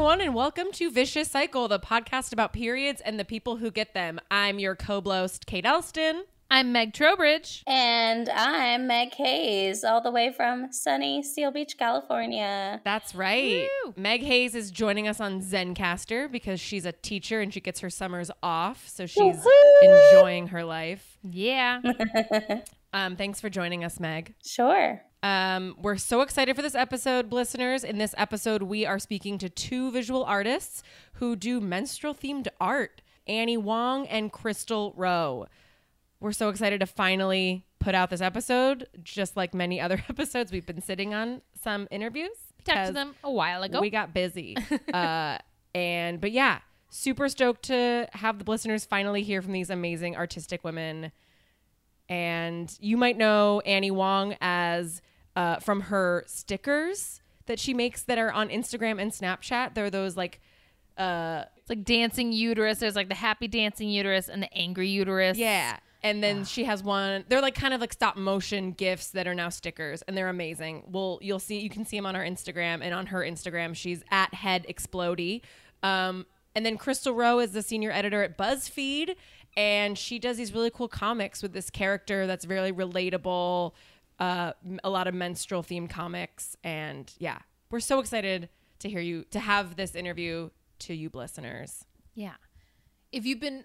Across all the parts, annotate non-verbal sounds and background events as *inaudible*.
everyone, and welcome to Vicious Cycle, the podcast about periods and the people who get them. I'm your co-blost, Kate Elston. I'm Meg Trowbridge. And I'm Meg Hayes, all the way from sunny Seal Beach, California. That's right. Woo! Meg Hayes is joining us on Zencastr because she's a teacher and she gets her summers off, so she's Woo-hoo! enjoying her life. Yeah. *laughs* um, thanks for joining us, Meg. Sure. Um, we're so excited for this episode, listeners. In this episode, we are speaking to two visual artists who do menstrual themed art Annie Wong and Crystal Rowe. We're so excited to finally put out this episode. Just like many other *laughs* episodes, we've been sitting on some interviews. Talked to them a while ago. We got busy. *laughs* uh, and, but yeah, super stoked to have the listeners finally hear from these amazing artistic women. And you might know Annie Wong as uh, from her stickers that she makes that are on Instagram and Snapchat. They're those like uh it's like dancing uterus. There's like the happy dancing uterus and the angry uterus. Yeah. And then she has one. They're like kind of like stop motion gifs that are now stickers, and they're amazing. Well, you'll see. You can see them on our Instagram, and on her Instagram, she's at head explody. Um, and then Crystal Rowe is the senior editor at BuzzFeed, and she does these really cool comics with this character that's very relatable uh, a lot of menstrual themed comics. And yeah, we're so excited to hear you, to have this interview to you listeners. Yeah. If you've been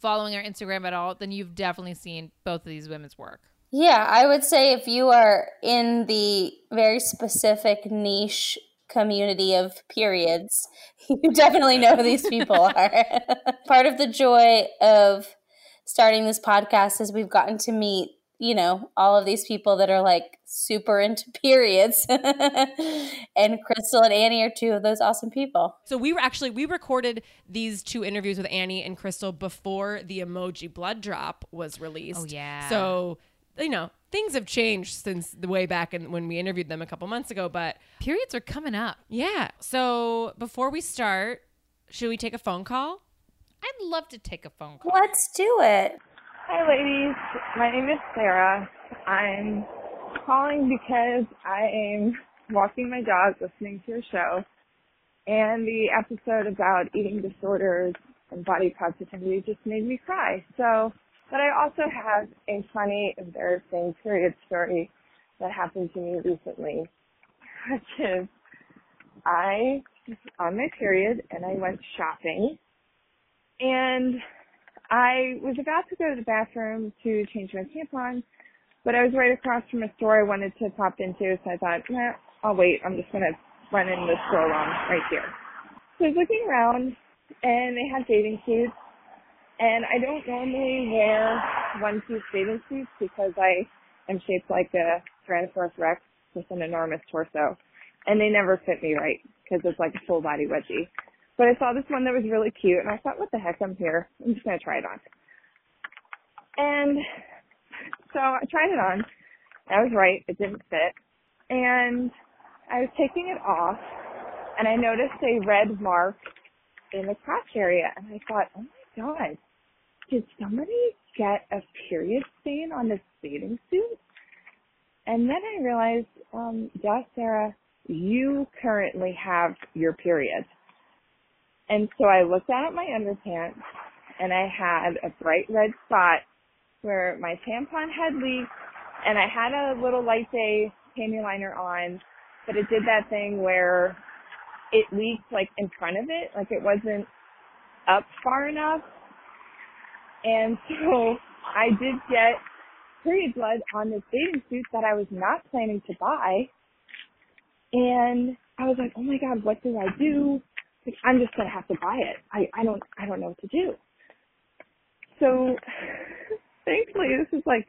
following our Instagram at all, then you've definitely seen both of these women's work. Yeah, I would say if you are in the very specific niche community of periods, *laughs* you definitely know who these people *laughs* are. *laughs* Part of the joy of starting this podcast is we've gotten to meet you know, all of these people that are like super into *laughs* periods. and Crystal and Annie are two of those awesome people. So we were actually we recorded these two interviews with Annie and Crystal before the emoji blood drop was released. Oh yeah. So you know, things have changed since the way back and when we interviewed them a couple months ago, but periods are coming up. Yeah. So before we start, should we take a phone call? I'd love to take a phone call. Let's do it. Hi, ladies. My name is Sarah. I'm calling because I am walking my dog listening to your show, and the episode about eating disorders and body positivity just made me cry. So, but I also have a funny, embarrassing period story that happened to me recently, *laughs* which is I was on my period and I went shopping and I was about to go to the bathroom to change my tampon, but I was right across from a store I wanted to pop into, so I thought, nah, I'll wait. I'm just gonna run in the store along right here. So I was looking around, and they had bathing suits, and I don't normally wear one-piece bathing suits because I am shaped like a Tyrannosaurus Rex with an enormous torso, and they never fit me right because it's like a full body wedgie. But I saw this one that was really cute and I thought, what the heck, I'm here. I'm just going to try it on. And so I tried it on. I was right. It didn't fit. And I was taking it off and I noticed a red mark in the crotch area and I thought, oh my God, did somebody get a period stain on this bathing suit? And then I realized, um, yeah, Sarah, you currently have your period. And so I looked down at my underpants and I had a bright red spot where my tampon had leaked and I had a little light day panty liner on, but it did that thing where it leaked like in front of it, like it wasn't up far enough. And *laughs* so I did get period blood on this bathing suit that I was not planning to buy. And I was like, oh my God, what do I do? I'm just gonna have to buy it. I, I don't I don't know what to do. So *laughs* thankfully this is like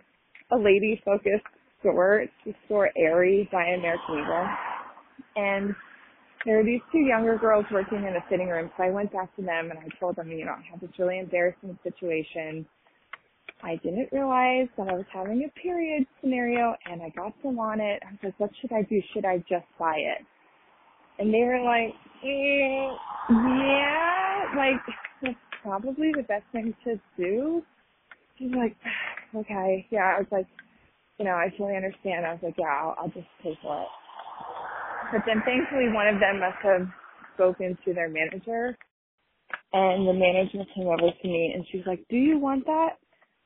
a lady focused store. It's the store Aerie by American Eagle. And there are these two younger girls working in a fitting room. So I went back to them and I told them, you know, I had this really embarrassing situation. I didn't realize that I was having a period scenario and I got them on it. I was like, what should I do? Should I just buy it? And they were like, yeah, like, that's probably the best thing to do. She's like, *sighs* okay, yeah. I was like, you know, I fully understand. I was like, yeah, I'll, I'll just pay for it. But then thankfully one of them must have spoken to their manager and the manager came over to me and she's like, do you want that?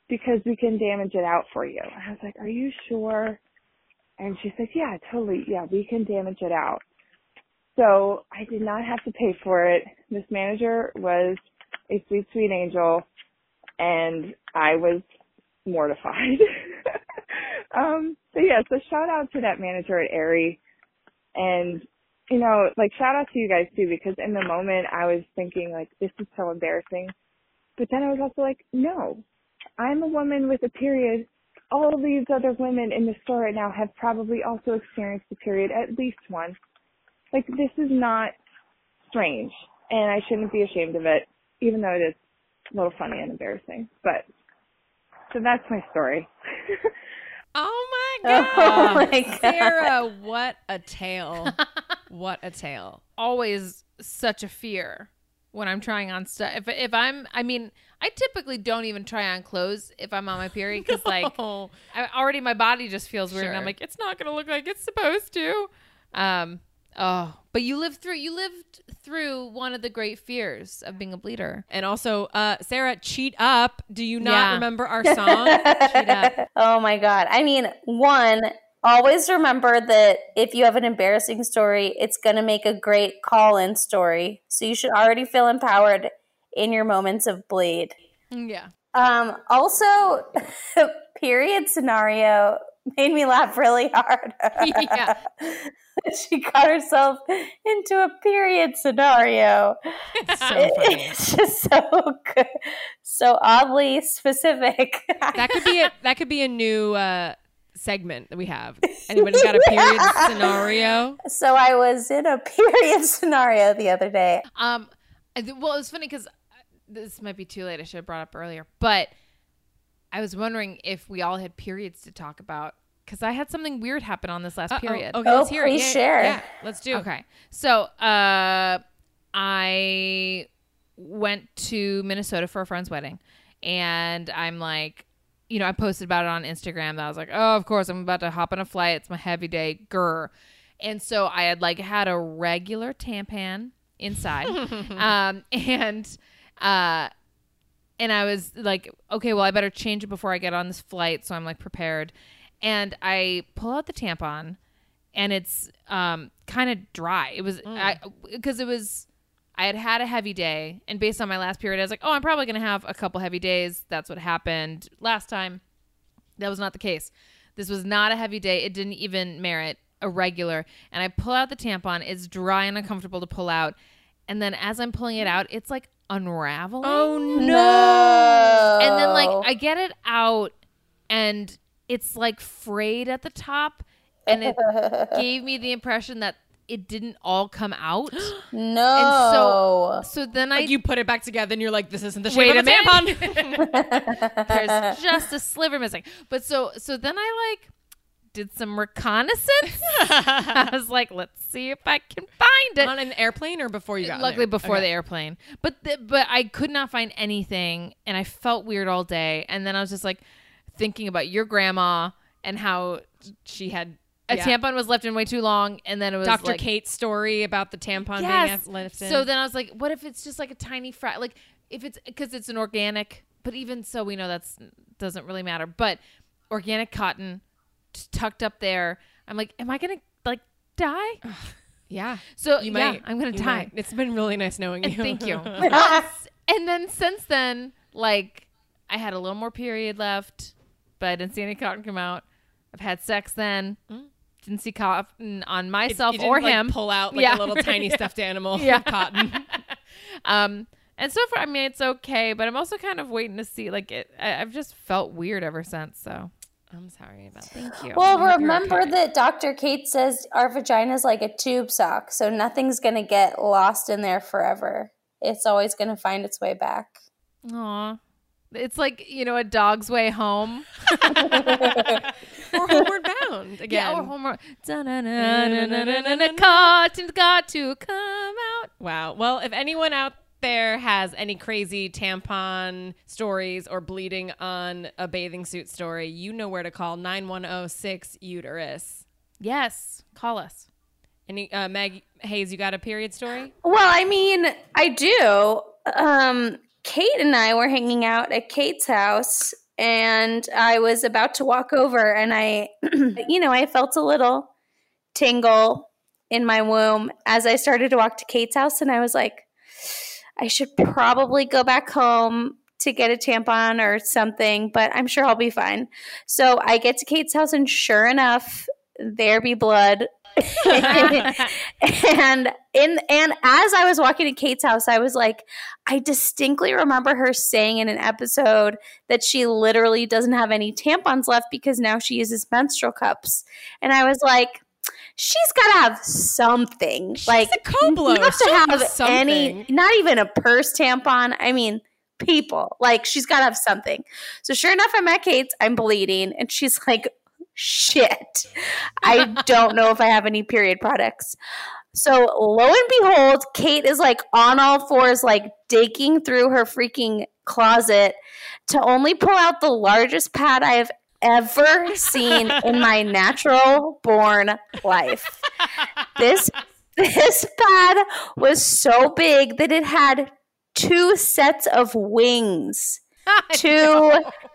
Because we can damage it out for you. I was like, are you sure? And she said, yeah, totally. Yeah, we can damage it out. So I did not have to pay for it. This manager was a sweet, sweet angel and I was mortified. *laughs* um, but yeah, so shout out to that manager at Aerie and you know, like shout out to you guys too because in the moment I was thinking like this is so embarrassing. But then I was also like, no, I'm a woman with a period. All these other women in the store right now have probably also experienced a period at least once. Like this is not strange and I shouldn't be ashamed of it, even though it is a little funny and embarrassing. But so that's my story. *laughs* Oh my *laughs* Oh god. my God. Sarah, what a tale. *laughs* what a tale. always such a fear when I'm trying on stuff. If if I'm, I mean, I typically don't even try on clothes if I'm on my period because like Oh, I, already my body just feels weird, and I'm like, it's not gonna look like it's supposed to. Um. Oh, but you lived through. You lived through one of the great fears of being a bleeder. and also, uh, Sarah, cheat up. Do you not Yeah. remember our *laughs* song? cheat up. oh my god. I mean, one, always remember that if you have an embarrassing story, it's going to make a great call-in story. So you should already feel empowered in your moments of bleed. Yeah. Um also *laughs* period scenario made me laugh really hard. Yeah. *laughs* she got herself into a period scenario. It's, *laughs* So funny. It's just so good, so oddly specific. *laughs* That could be a that could be a new uh, segment that we have. Anybody got a period scenario? so I was in a period scenario the other day. Um. Well, it was funny because this might be too late. I should have brought up earlier, but I was wondering if we all had periods to talk about because I had something weird happen on this last Uh-oh. period. Okay, Oh, let's hear it. please Yeah, share. Yeah, let's do. Okay. So, uh, I went to Minnesota for a friend's wedding, and I'm like, you know, I posted about it on Instagram. That I was like, oh, of course, I'm about to hop on a flight. It's my heavy day, grr. And so I had like had a regular tampon inside, *laughs* um, and uh, and I was like, okay, well, I better change it before I get on this flight. So I'm like prepared, and I pull out the tampon, and it's um kind of dry. It was I because it was I had had a heavy day, and based on my last period, I was like, oh, I'm probably gonna have a couple heavy days. That's what happened last time. That was not the case. This was not a heavy day. It didn't even merit a regular. And I pull out the tampon. It's dry and uncomfortable to pull out. And then as I'm pulling it out, it's like unraveling. Oh no. No. And then like I get it out and it's like frayed at the top and it *laughs* gave me the impression that it didn't all come out. no. *gasps* And so so then I you put it back together and you're like, this isn't the shape Wait of a a tampon. there's just a sliver missing. But so so then I like did some reconnaissance. *laughs* *laughs* I was like, let's see if I can find it. On an airplane or before you got Luckily there? before Okay. the airplane. But the, but I could not find anything and I felt weird all day. And then I was just like thinking about your grandma and how she had a yeah. tampon was left in way too long and then it was Dr. like, Kate's story about the tampon Yes. being left in. So then I was like, what if it's just like a tiny fra like if it's because it's an organic, but even so, we know that's doesn't really matter. But organic cotton tucked up there, I'm like, am I gonna like die? *laughs* yeah, So you yeah, might. I'm gonna You die. might. It's been really nice knowing you. Thank you. *laughs* *laughs* and then since then, like I had a little more period left, but I didn't see any cotton come out. I've had sex then. Didn't see cotton on It- myself you didn't, or like, him. pull out like Yeah. a little tiny stuffed animal. Yeah. cotton. Um, and so far, I mean, it's okay, but I'm also kind of waiting to see. Like, it, I, I've just felt weird ever since. So I'm sorry about that. thank you. Well, I hope you're remember okay. that Dr. Kate says our vagina is like a tube sock, so nothing's going to get lost in there forever. It's always going to find its way back. Aw. It's like you know a dog's way home. *laughs* Or homeward bound again. Yeah, or homeward. Da-na-na-na-na-na-na-na, Cotton's got to come out. Wow. Well, if anyone out there has any crazy tampon stories or bleeding on a bathing suit story, you know where to call 9106 uterus. Yes, call us. Any uh, Meg Hayes, you got a period story? Well, I mean, I do. Um, Kate and I were hanging out at Kate's house, and I was about to walk over, and I, *clears throat* you know, I felt a little tingle in my womb as I started to walk to Kate's house, and I was like, I should probably go back home to get a tampon or something, but I'm sure I'll be fine. So I get to Kate's house, and sure enough, there be blood. *laughs* and in and as I was walking to Kate's house, I was like, I distinctly remember her saying in an episode that she literally doesn't have any tampons left because now she uses menstrual cups. And I was like, she's got to have something. She's like a Coblo. You have to have, have any, not even a purse tampon. I mean, people. Like she's got to have something. So sure enough, I'm at Kate's. I'm bleeding, and she's *laughs* like, "Shit, I *laughs* don't know if I have any period products." So lo and behold, Kate is like on all fours, like digging through her freaking closet to only pull out the largest pad I have ever seen in my *laughs* natural born life. This *laughs* this pad was so big that it had two sets of wings. Two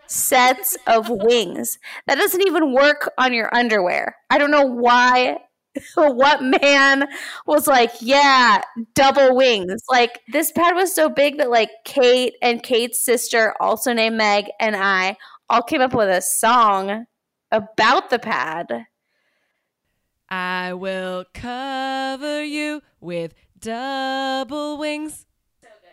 sets of wings. That doesn't even work on your underwear. I don't know why *laughs* what man was like, yeah, double wings. Like this pad was so big that like Kate and Kate's sister, also named Meg, and I all came up with a song about the pad. I will cover you with double wings.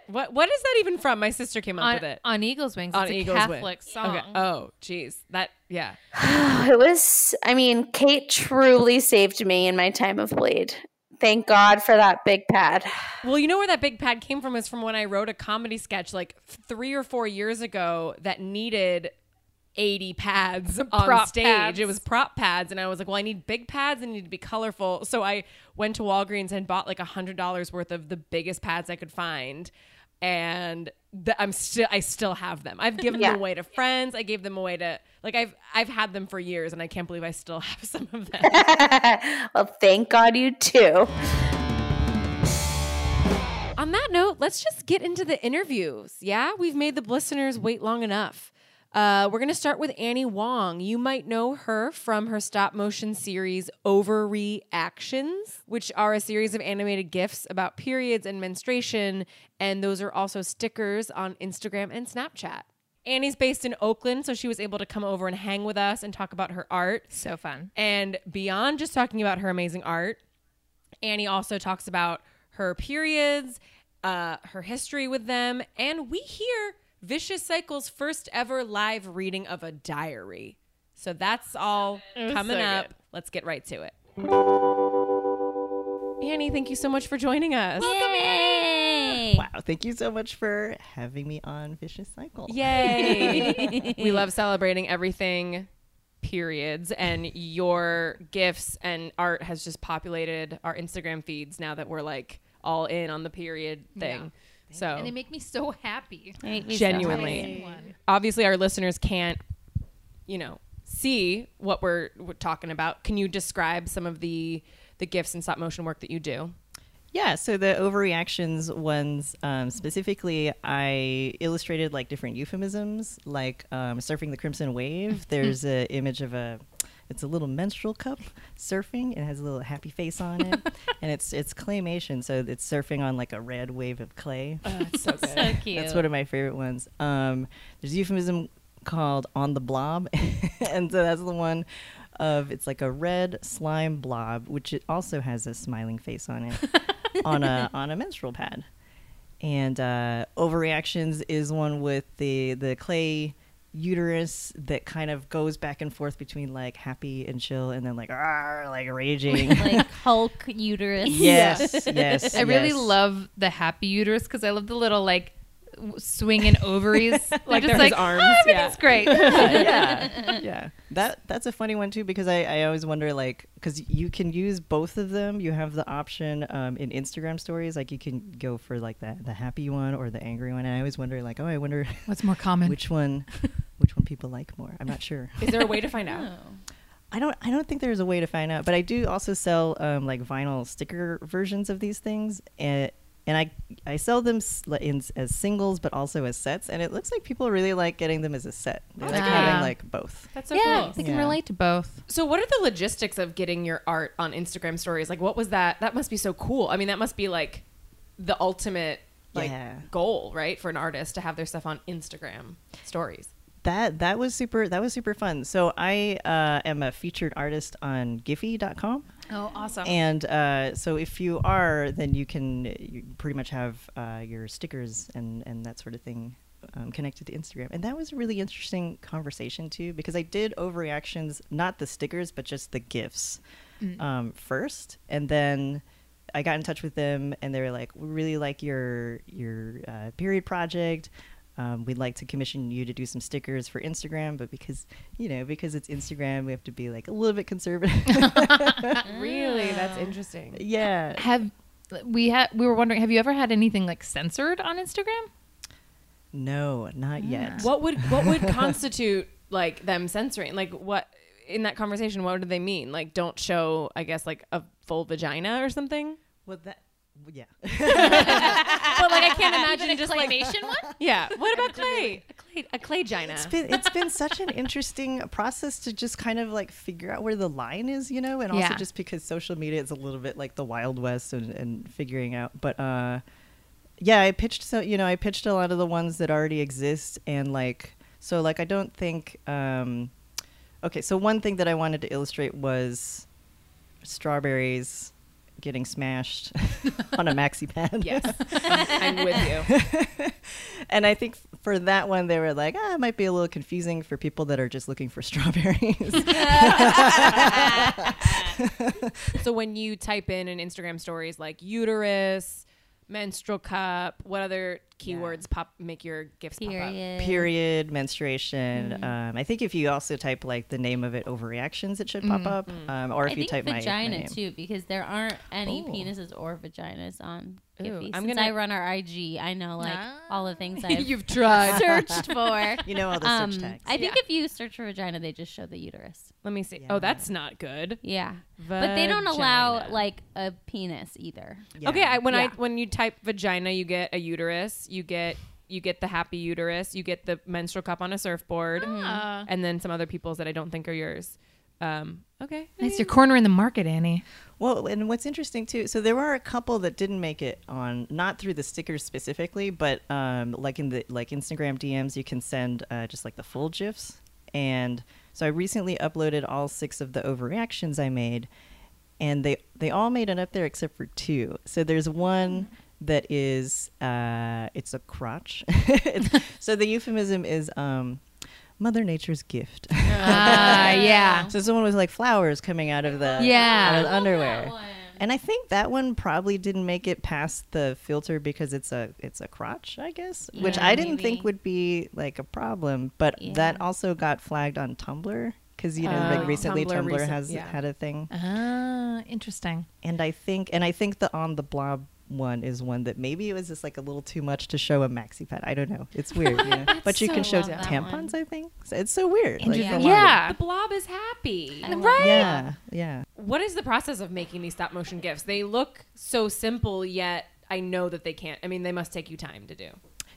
What what is that even from? My sister came up on, with it. on Eagle's Wings. On it's a Eagle's Catholic Wings. song. Okay. Oh, geez. That yeah. *sighs* It was, I mean, Kate truly saved me in my time of bleed. Thank God for that big pad. Well, you know where that big pad came from is from when I wrote a comedy sketch like three or four years ago that needed 80 pads *laughs* on Prop stage. pads. It was prop pads. And I was like, well, I need big pads and need to be colorful. So I went to Walgreens and bought like a $100 worth of the biggest pads I could find. And the, I'm still, I still have them. I've given Yeah. them away to friends. I gave them away to, like, I've, I've had them for years and I can't believe I still *laughs* have some of them. *laughs* well, thank God you too. On that note, let's just get into the interviews. Yeah, we've made the listeners wait long enough. Uh, we're going to start with Annie Wong. You might know her from her stop motion series Overreactions, which are a series of animated GIFs about periods and menstruation. And those are also stickers on Instagram and Snapchat. Annie's based in Oakland, so she was able to come over and hang with us and talk about her art. So fun. And beyond just talking about her amazing art, Annie also talks about her periods, uh, her history with them, and we hear Vicious Cycle's first ever live reading of a diary. So that's all coming so up. good. Let's get right to it. Annie, thank you so much for joining us. Yay! Wow, thank you so much for having me on Vicious Cycle. Yay! *laughs* we love celebrating everything periods and your gifs and art has just populated our Instagram feeds now that we're like all in on the period thing. So And they make me so happy. genuinely. One. Obviously our listeners can't, you know, see what we're, we're talking about. Can you describe some of the the gifs and stop motion work that you do? Yeah, so the overreactions ones um, specifically, I illustrated like different euphemisms, like um, surfing the crimson wave. *laughs* There's an image of a, it's a little menstrual cup surfing. It has a little happy face on it, *laughs* and it's it's claymation, so it's surfing on like a red wave of clay. That's *laughs* so good. So cute. That's one of my favorite ones. Um, there's a euphemism called on the blob, *laughs* and so that's the one of it's like a red slime blob, which it also has a smiling face on it on a on a menstrual pad. And uh, overreactions is one with the the clay uterus that kind of goes back and forth between like happy and chill, and then like "Arr," like raging. like *laughs* Hulk uterus. yes, yes. I really love the happy uterus because I love the little like swinging ovaries. *laughs* Like just they're arms, "Oh, yeah." everything's great. *laughs* yeah, yeah. That that's a funny one too because I, I always wonder like because you can use both of them. You have the option um, in Instagram stories like you can go for like the the happy one or the angry one. And I always wonder like oh I wonder *laughs* What's more common? which one which one people like more. I'm not sure. Is there a way to find out? I don't I don't think there's a way to find out, but I do also sell um, like vinyl sticker versions of these things, and and I I sell them in, as singles, but also as sets, and it looks like people really like getting them as a set. They like good. having like both. That's so yeah, cool. they can Yeah. relate to both. So what are the logistics of getting your art on Instagram stories? Like what was that? That must be so cool. I mean, that must be like the ultimate like Yeah. goal, right? For an artist to have their stuff on Instagram stories. That that was super that was super fun. So I uh, am a featured artist on Giphy.com. Oh, awesome. And uh, so if you are, then you can you pretty much have uh, your stickers and, and that sort of thing um, connected to Instagram. And that was a really interesting conversation too, because I did overreactions, not the stickers, but just the gifs um, first. And then I got in touch with them and they were like, we really like your, your uh, period project. Um, we'd like to commission you to do some stickers for Instagram, but because you know because it's Instagram, we have to be like a little bit conservative. *laughs* Really? That's *laughs* interesting. yeah, have we had we were wondering have you ever had anything like censored on Instagram? No, not yet. What would what would *laughs* constitute like them censoring? Like what in that conversation? What did they mean? Like don't show, I guess, like a full vagina or something. Well, that yeah. *laughs* But like I can't imagine just like claymation one. *laughs* yeah. What about clay? A clay a clay gina. it's been it's been such an interesting process to just kind of like figure out where the line is, you know, and also Yeah. just because social media is a little bit like the wild west and, and figuring out. But uh, yeah, I pitched so you know I pitched a lot of the ones that already exist and like so like I don't think um, okay. So one thing that I wanted to illustrate was strawberries getting smashed *laughs* on a maxi pad. Yes, *laughs* I'm, with you. *laughs* and I think for that one, they were like, ah, it might be a little confusing for people that are just looking for strawberries. So when you type in in Instagram stories like uterus, menstrual cup, what other keywords pop make your gifs pop up? Period. Period, menstruation. Um, I think if you also type like the name of it, overreactions, it should pop up. Um, or if I you think type my- my, vagina name. too, because there aren't any Oh. penises or vaginas on Ooh, Giphy. I'm Since gonna- I run our IG, I know like all the things *laughs* I've You've tried. searched for. *laughs* You know all the Um, search tags. I think if you search for vagina, they just show the uterus. Let me see. Yeah. Oh, that's not good. Yeah, but they don't allow like a penis either. Yeah. Okay, I, when I when you type vagina, you get a uterus. You get you get the happy uterus. You get the menstrual cup on a surfboard, Ah. and then some other people's that I don't think are yours. Um, okay, Nice, you're cornering the market, Annie. Well, and what's interesting too, so there were a couple that didn't make it on, not through the stickers specifically, but um, like in the like Instagram DMs, you can send uh, just like the full gifs. And so I recently uploaded all six of the overreactions I made, and they they all made it up there except for two. So there's one that is uh, it's a crotch. It's- *laughs* so the euphemism is um, Mother Nature's gift. Ah, yeah. *laughs* So someone was like flowers coming out of the Yeah. out of the underwear. And I think that one probably didn't make it past the filter because it's a it's a crotch, I guess, which I didn't think would be like a problem. But that also got flagged on Tumblr because you know Oh, like recently Tumblr Tumblr, recent- has yeah. had a thing, Ah, interesting. and I think and I think the on the blob one is one that maybe it was just like a little too much to show a maxi pad. I don't know. It's weird, you know? *laughs* but you so can show tampons. one. I think so it's so weird. Like, Yeah. Yeah. the blob is happy. I Right? yeah, yeah. What is the process of making these stop motion gifs? They look so simple, yet I know that they can't. I mean, they must take you time to do.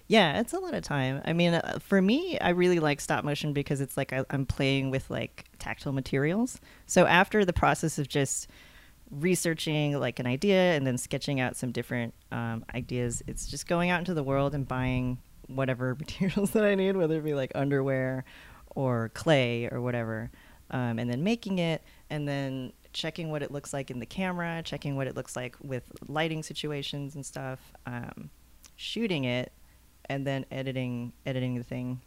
Yeah, it's a lot of time. I mean, uh, for me, I really like stop motion because it's like I, I'm playing with like tactile materials. So after the process of just researching like an idea and then sketching out some different um, ideas, it's just going out into the world and buying whatever *laughs* materials that I need, whether it be like underwear or clay or whatever, um, and then making it and then checking what it looks like in the camera, checking what it looks like with lighting situations and stuff, um, shooting it, and then editing editing the thing.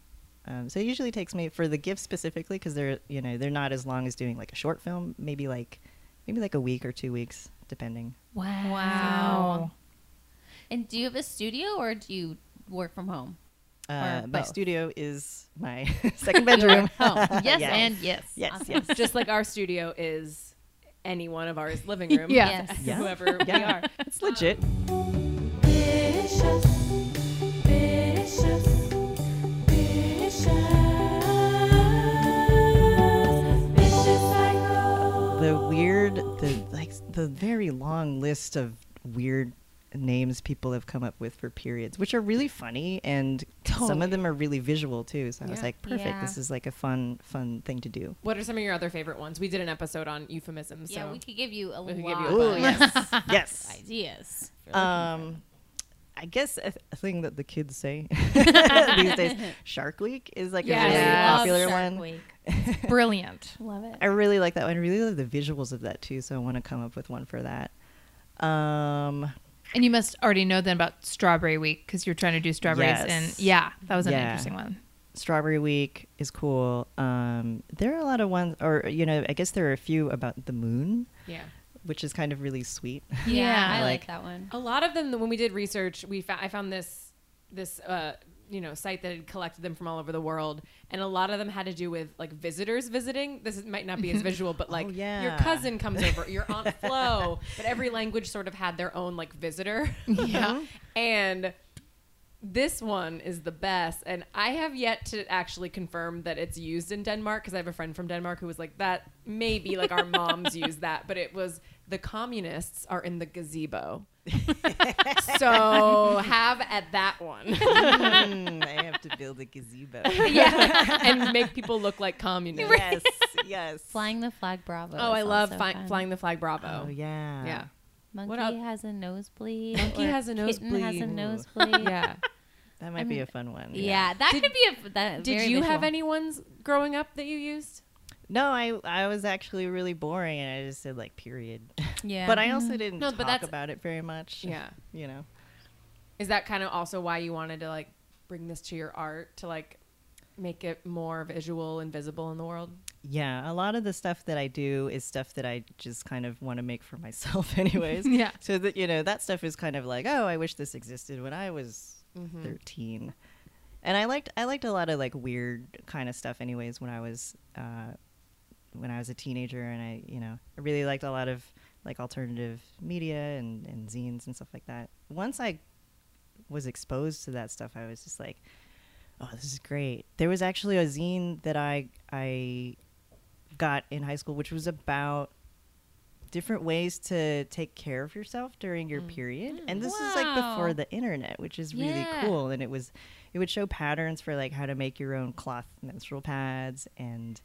Um, so it usually takes me for the gifs specifically because they're you know they're not as long as doing like a short film. Maybe like maybe like a week or two weeks depending. Wow. Wow. And do you have a studio or do you work from home? Uh, my both. studio is my *laughs* *laughs* second bedroom. Yes, Yes. and *laughs* yes. yes, Awesome. yes. Just like our studio is any one of ours living room. Yeah. Yes. Yeah. Whoever we are. It's legit. Vicious very long list of weird names people have come up with for periods, which are really funny and some of them are really visual too. So I was like, perfect. Yeah. This is like a fun, fun thing to do. What are some of your other favorite ones? We did an episode on euphemisms. Yeah, so we could give you a We could lot give Ooh, yes, *laughs* yes. ideas. if you're looking Um, I guess a, a thing that the kids say *laughs* *laughs* these days, Shark Week is like Yes. a really Yes. Popular Shark one. Week. *laughs* Brilliant. Love it. I really like that one. I really love the visuals of that too. So I want to come up with one for that. Um, And you must already know then about Strawberry Week because you're trying to do strawberries. Yes. And yeah, that was an Yeah. interesting one. Strawberry Week is cool. Um, there are a lot of ones, or you know, I guess there are a few about the moon, yeah. which is kind of really sweet. Yeah, *laughs* Yeah. I like, Like- that one. A lot of them, when we did research, we found I found this this uh, you know site that had collected them from all over the world, and a lot of them had to do with like visitors visiting. This is, might not be as *laughs* visual, but oh, like your yeah. cousin comes over, your *laughs* aunt Flo, but every language sort of had their own like visitor. Yeah. *laughs* and this one is the best and i have yet to actually confirm that it's used in denmark because i have a friend from denmark who was like that maybe like our moms use that but it was the communists are in the gazebo *laughs* so have at that one Mm, I have to build a gazebo. *laughs* yeah and make people look like communists yes, *laughs* yes. Flying the flag Bravo. oh i love fi- flying the flag bravo Oh yeah. yeah Monkey What has a nosebleed. Monkey has a Kitten has a nosebleed. nosebleed. yeah That might I be a fun one. Yeah, that Did- could be a. That, did very you have any ones growing up that you used No, I I was actually really boring, and I just said like period. *laughs* Yeah, But I also didn't No, but talk that's- about it very much. yeah You know. Is that kind of also why you wanted to like bring this to your art to like make it more visual and visible in the world? Yeah, a lot of the stuff that I do is stuff that I just kind of want to make for *laughs* myself, *laughs* anyways. Yeah. So that you know, that stuff is kind of like, oh, I wish this existed when I was Mm-hmm. thirteen, and I liked I liked a lot of like weird kind of stuff, anyways. When I was uh, when I was a teenager, and I you know I really liked a lot of like alternative media and and zines and stuff like that. Once I was exposed to that stuff, I was just like, oh, this is great. There was actually a zine that I I got in high school, which was about different ways to take care of yourself during your mm. period. And this is like before the internet, which is really Yeah. cool. And it was it would show patterns for like how to make your own cloth menstrual pads and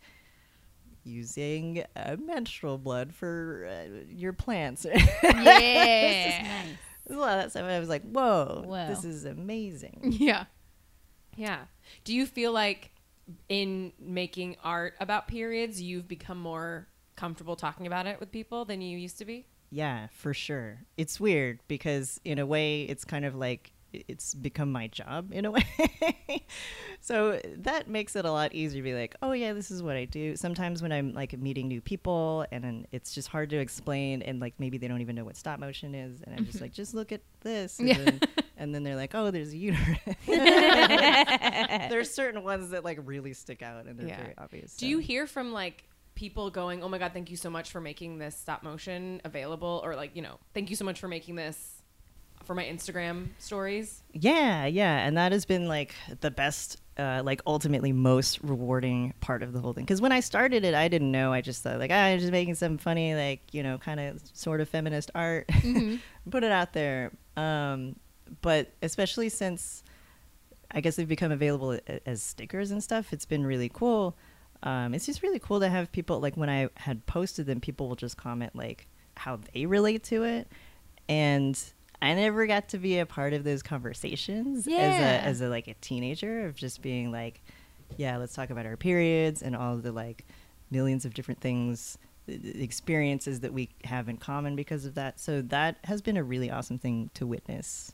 using uh, menstrual blood for uh, your plants. *laughs* Yeah. nice. There's a lot of that stuff. I was like, whoa, Whoa. this is amazing. *laughs* Yeah. Yeah. Do you feel like in making art about periods, you've become more comfortable talking about it with people than you used to be? Yeah, for sure. It's weird because in a way it's kind of like it's become my job in a *laughs* way. so that makes it a lot easier to be like, "Oh yeah, this is what I do." Sometimes when I'm like meeting new people and then it's just hard to explain and like maybe they don't even know what stop motion is and I'm just mm-hmm. like, "Just look at this." And, Yeah. then, and then they're like, "Oh, there's a uterus." *laughs* there's certain ones that like really stick out and they're Yeah. very obvious. Do so. you hear from like people going, "Oh my god, thank you so much for making this stop motion available," or like, you know, "Thank you so much for making this for my Instagram stories"? Yeah, yeah, and that has been like the best, uh, like ultimately most rewarding part of the whole thing. Because when I started it, I didn't know. I just thought like, ah, I'm just making some funny, like you know, kind of sort of feminist art, *laughs* put it out there. Um, but especially since I guess they've become available as stickers and stuff, it's been really cool. Um, it's just really cool to have people like when I had posted them, people will just comment like how they relate to it, and I never got to be a part of those conversations Yeah. as a as a like a teenager of just being like, yeah, let's talk about our periods and all the like millions of different things th- th- experiences that we have in common because of that. So that has been a really awesome thing to witness.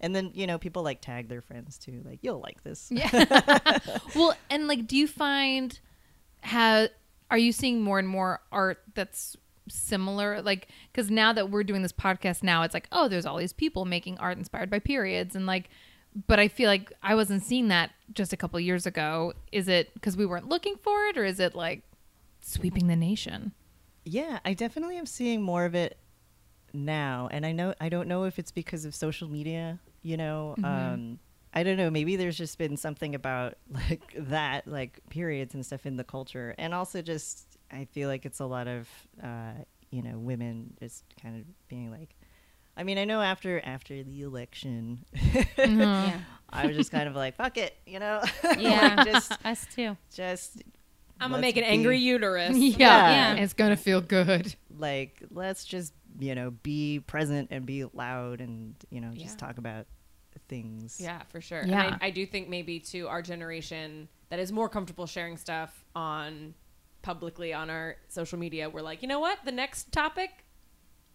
And then, you know, people like tag their friends too, like, you'll like this. Yeah. *laughs* well, and like, do you find how are you seeing more and more art that's similar? Like, because now that we're doing this podcast, now it's like, oh, there's all these people making art inspired by periods, and like, but I feel like I wasn't seeing that just a couple years ago. Is it because we weren't looking for it, or is it like sweeping the nation? Yeah, I definitely am seeing more of it now, and I know I don't know if it's because of social media. You know, um, I don't know. Maybe there's just been something about *laughs* like that, like periods and stuff in the culture, and also just I feel like it's a lot of uh, you know women just kind of being like I mean, I know after after the election, Yeah. *laughs* I was just kind of like, "Fuck it," you know. *laughs* Yeah. like, just Us too. just I'm gonna make an be- angry uterus. yeah. Yeah. It's gonna feel good. like let's just you know be present and be loud and you know just Yeah. talk about things. Yeah, for sure. Yeah. And I, I do think maybe to our generation that is more comfortable sharing stuff on publicly on our social media, we're like, you know what? The next topic,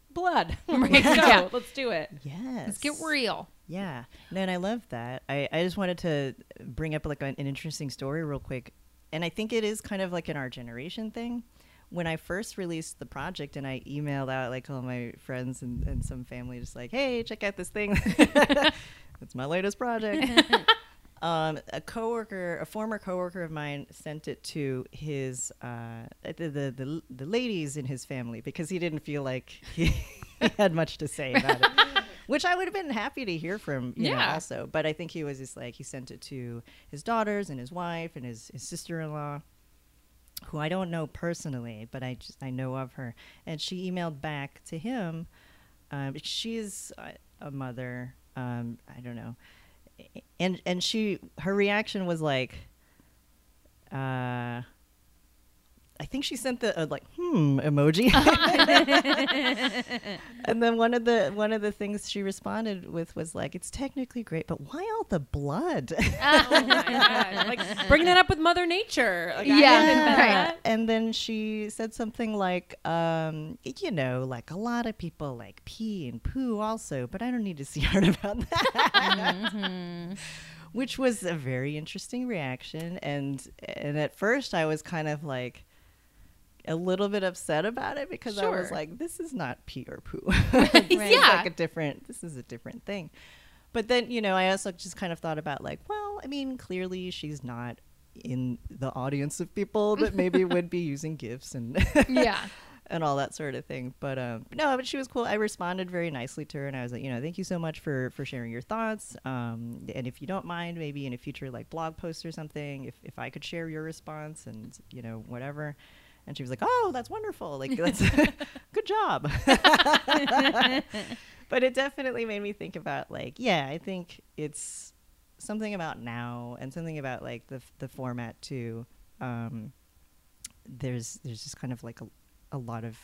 blood. *laughs* Let's go. *laughs* Yeah. Let's do it. Yes. Let's get real. Yeah. No, and I love that. I, I just wanted to bring up like an, an interesting story real quick. And I think it is kind of like an our generation thing. When I first released the project and I emailed out like all my friends and, and some family just like, hey, check out this thing. *laughs* it's my latest project. *laughs* *laughs* um, a coworker, a former coworker of mine, sent it to his uh, the, the the the ladies in his family because he didn't feel like he *laughs* had much to say about it. Which I would have been happy to hear from, you know, also. But I think he was just like he sent it to his daughters and his wife and his, his sister in law, who I don't know personally, but I just I know of her. And she emailed back to him. Um, she's a, a mother. Um, I don't know, and and she her reaction was like, uh, I think she sent the uh, like hmm emoji. *laughs* and then one of the one of the things she responded with was like, "It's technically great, but why all the blood?" Oh my god! Like bring that up with Mother Nature. Like, I Yeah, didn't invent right. that. And then she said something like, um, you know, like a lot of people like pee and poo also, but I don't need to see *laughs* art about that. Which was a very interesting reaction. And and at first I was kind of like a little bit upset about it because I was like, this is not pee or poo. *laughs* This is Yeah. like a different this is a different thing. But then, you know, I also just kind of thought about like, well, I mean, clearly she's not in the audience of people that maybe *laughs* would be using gifs and Yeah. *laughs* and all that sort of thing. But um, no, but she was cool. I responded very nicely to her, and I was like, you know, thank you so much for for sharing your thoughts. Um, and if you don't mind, maybe in a future like blog post or something, if if I could share your response and you know whatever. And she was like, "Oh, that's wonderful! Like, that's *laughs* *laughs* good job." *laughs* but it definitely made me think about like, yeah, I think it's something about now and something about like the the format too. Um, there's there's just kind of like a, a lot of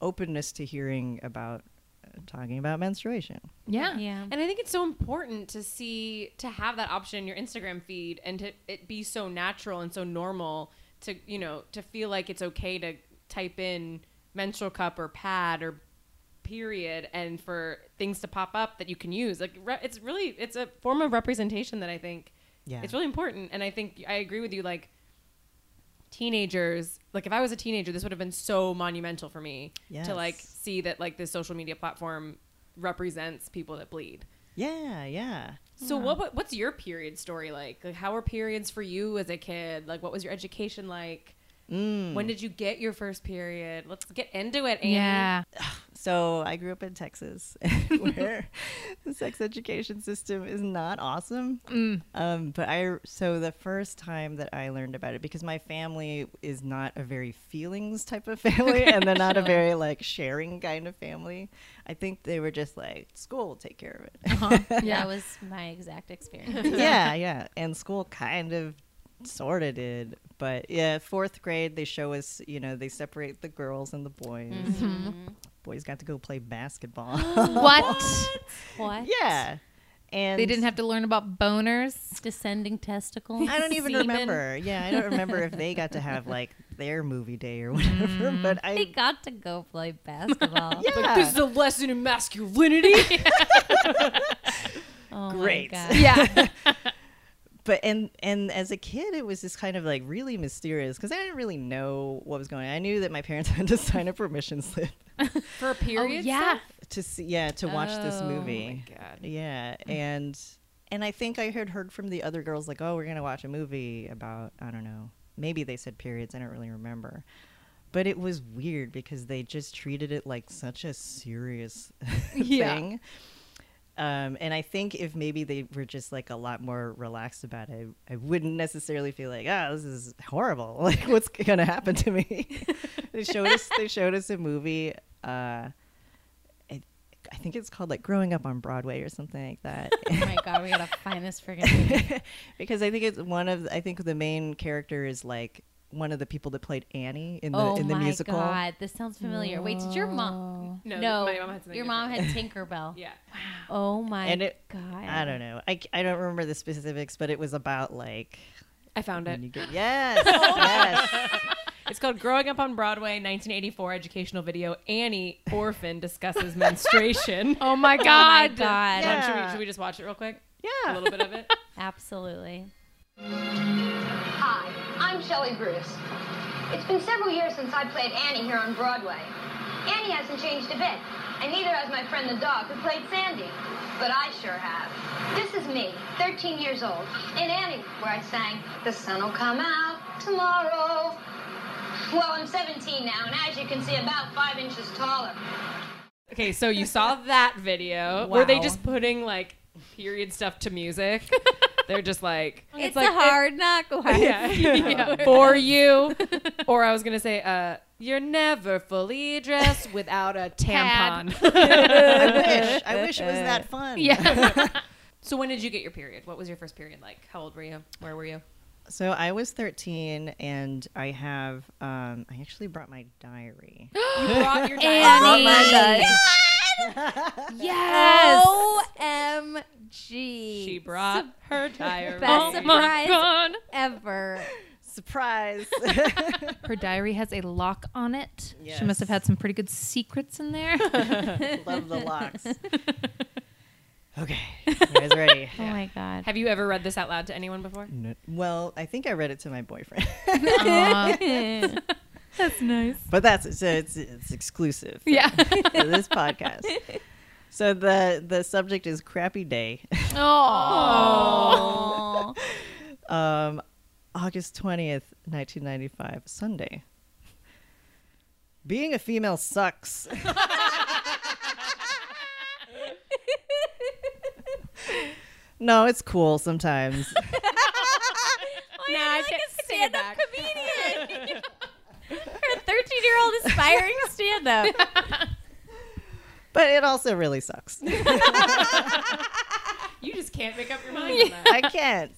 openness to hearing about uh, talking about menstruation. Yeah. Yeah. And I think it's so important to see to have that option in your Instagram feed and to it be so natural and so normal to you know to feel like it's okay to type in menstrual cup or pad or period and for things to pop up that you can use. Like re- it's really it's a form of representation that I think Yeah. it's really important. And I think I agree with you like teenagers like if I was a teenager this would have been so monumental for me to like see that like this social media platform represents people that bleed Yeah, yeah. so what what- what's your period story like? Like how were periods for you as a kid? Like what was your education like? Mm. When did you get your first period? Let's get into it, Annie. Yeah. *sighs* So I grew up in Texas, *laughs* where the sex education system is not awesome. Mm. Um, but I so the first time that I learned about it, because my family is not a very feelings type of *laughs* family, and they're not a very like sharing kind of family. I think they were just like school will take care of it. *laughs* yeah That was my exact experience. yeah, yeah. And school kind of sort of did. But yeah, fourth grade, they show us, you know, they separate the girls and the boys. Mm-hmm. Boys got to go play basketball. *gasps* *laughs* What? What? yeah. And They didn't have to learn about boners. Descending testicles. I don't even Semen. remember. Yeah, I don't remember if they got to have *laughs* like their movie day or whatever. But They I, got to go play basketball. *laughs* yeah, Like this is a lesson in masculinity. Oh my Great. God. Yeah. But and and as a kid, it was just kind of like really mysterious because I didn't really know what was going on. I knew that my parents *laughs* had to sign a permission slip *laughs* For a oh, period? oh, yeah. to see, yeah, to watch this movie. Oh my movie. God. Yeah, hmm. and and I think I had heard from the other girls like, "Oh, we're gonna watch a movie about I don't know, maybe they said periods. I don't really remember." But it was weird because they just treated it like such a serious *laughs* Yeah. thing. Um, and I think if maybe they were just like a lot more relaxed about it, I wouldn't necessarily feel like, ah, this is horrible. *laughs* Like, what's gonna happen to me? *laughs* they showed us. They showed us a movie. Uh, I, I think it's called like Growing Up on Broadway or something like that. *laughs* Oh my god, we gotta find this friggin' movie. because I think it's one of. I think the main character is like one of the people that played Annie in the oh in the musical. Oh my god, this sounds familiar. Wait, did your mom? No, No, my mom had something your mom had different. Tinkerbell. *laughs* Yeah. Oh my And it- god. I don't know. I, I don't remember the specifics, but it was about like I found it. when you get yes, *laughs* oh yes. It's called Growing Up on Broadway, 1984 educational video. Annie, orphan, discusses menstruation. *laughs* Oh my god! Oh my god. god. Hold on, should, we, should we just watch it real quick? Yeah, a little bit of it. Absolutely. Hi, I'm Shelley Bruce. It's been several years since I played Annie here on Broadway. Annie hasn't changed a bit, and neither has my friend the dog who played Sandy. But I sure have. This is me, 13 years old, in Annie, where I sang, The sun will come out tomorrow. Well, I'm 17 now, and as you can see, about five inches taller. Okay, so you saw that video. Were they Wow. just putting like period stuff to music? *laughs* They're just like *laughs* It's, like a hard knock life. *laughs* yeah, *laughs* yeah, for you. Or I was gonna say, uh, you're never fully dressed without a tampon. I wish. I wish it was that fun. Yeah. so when did you get your period? What was your first period like? How old were you? Where were you? So I was 13, and I have. Um, I actually brought my diary. *gasps* You brought your Annie. Yes. *laughs* OMG. She brought her diary. *laughs* Best Oh my surprise god. ever. Surprise! *laughs* Her diary has a lock on it. She must have had some pretty good secrets in there. Love the locks. Okay, you guys ready? Oh my god. Have you ever read this out loud to anyone before? No- Well, I think I read it to my boyfriend, Aw. That's nice. but that's so it's it's exclusive. for- Yeah. *laughs* for this podcast. So the the subject is crappy day. Oh. *laughs* Um, August twentieth, nineteen ninety five, Sunday. Being a female sucks. *laughs* no, it's cool sometimes. Nah, I like can't a stand-up comedian. You're a 13 year old aspiring stand up. *laughs* but it also really sucks. *laughs* You just can't make up your mind on that. I can't.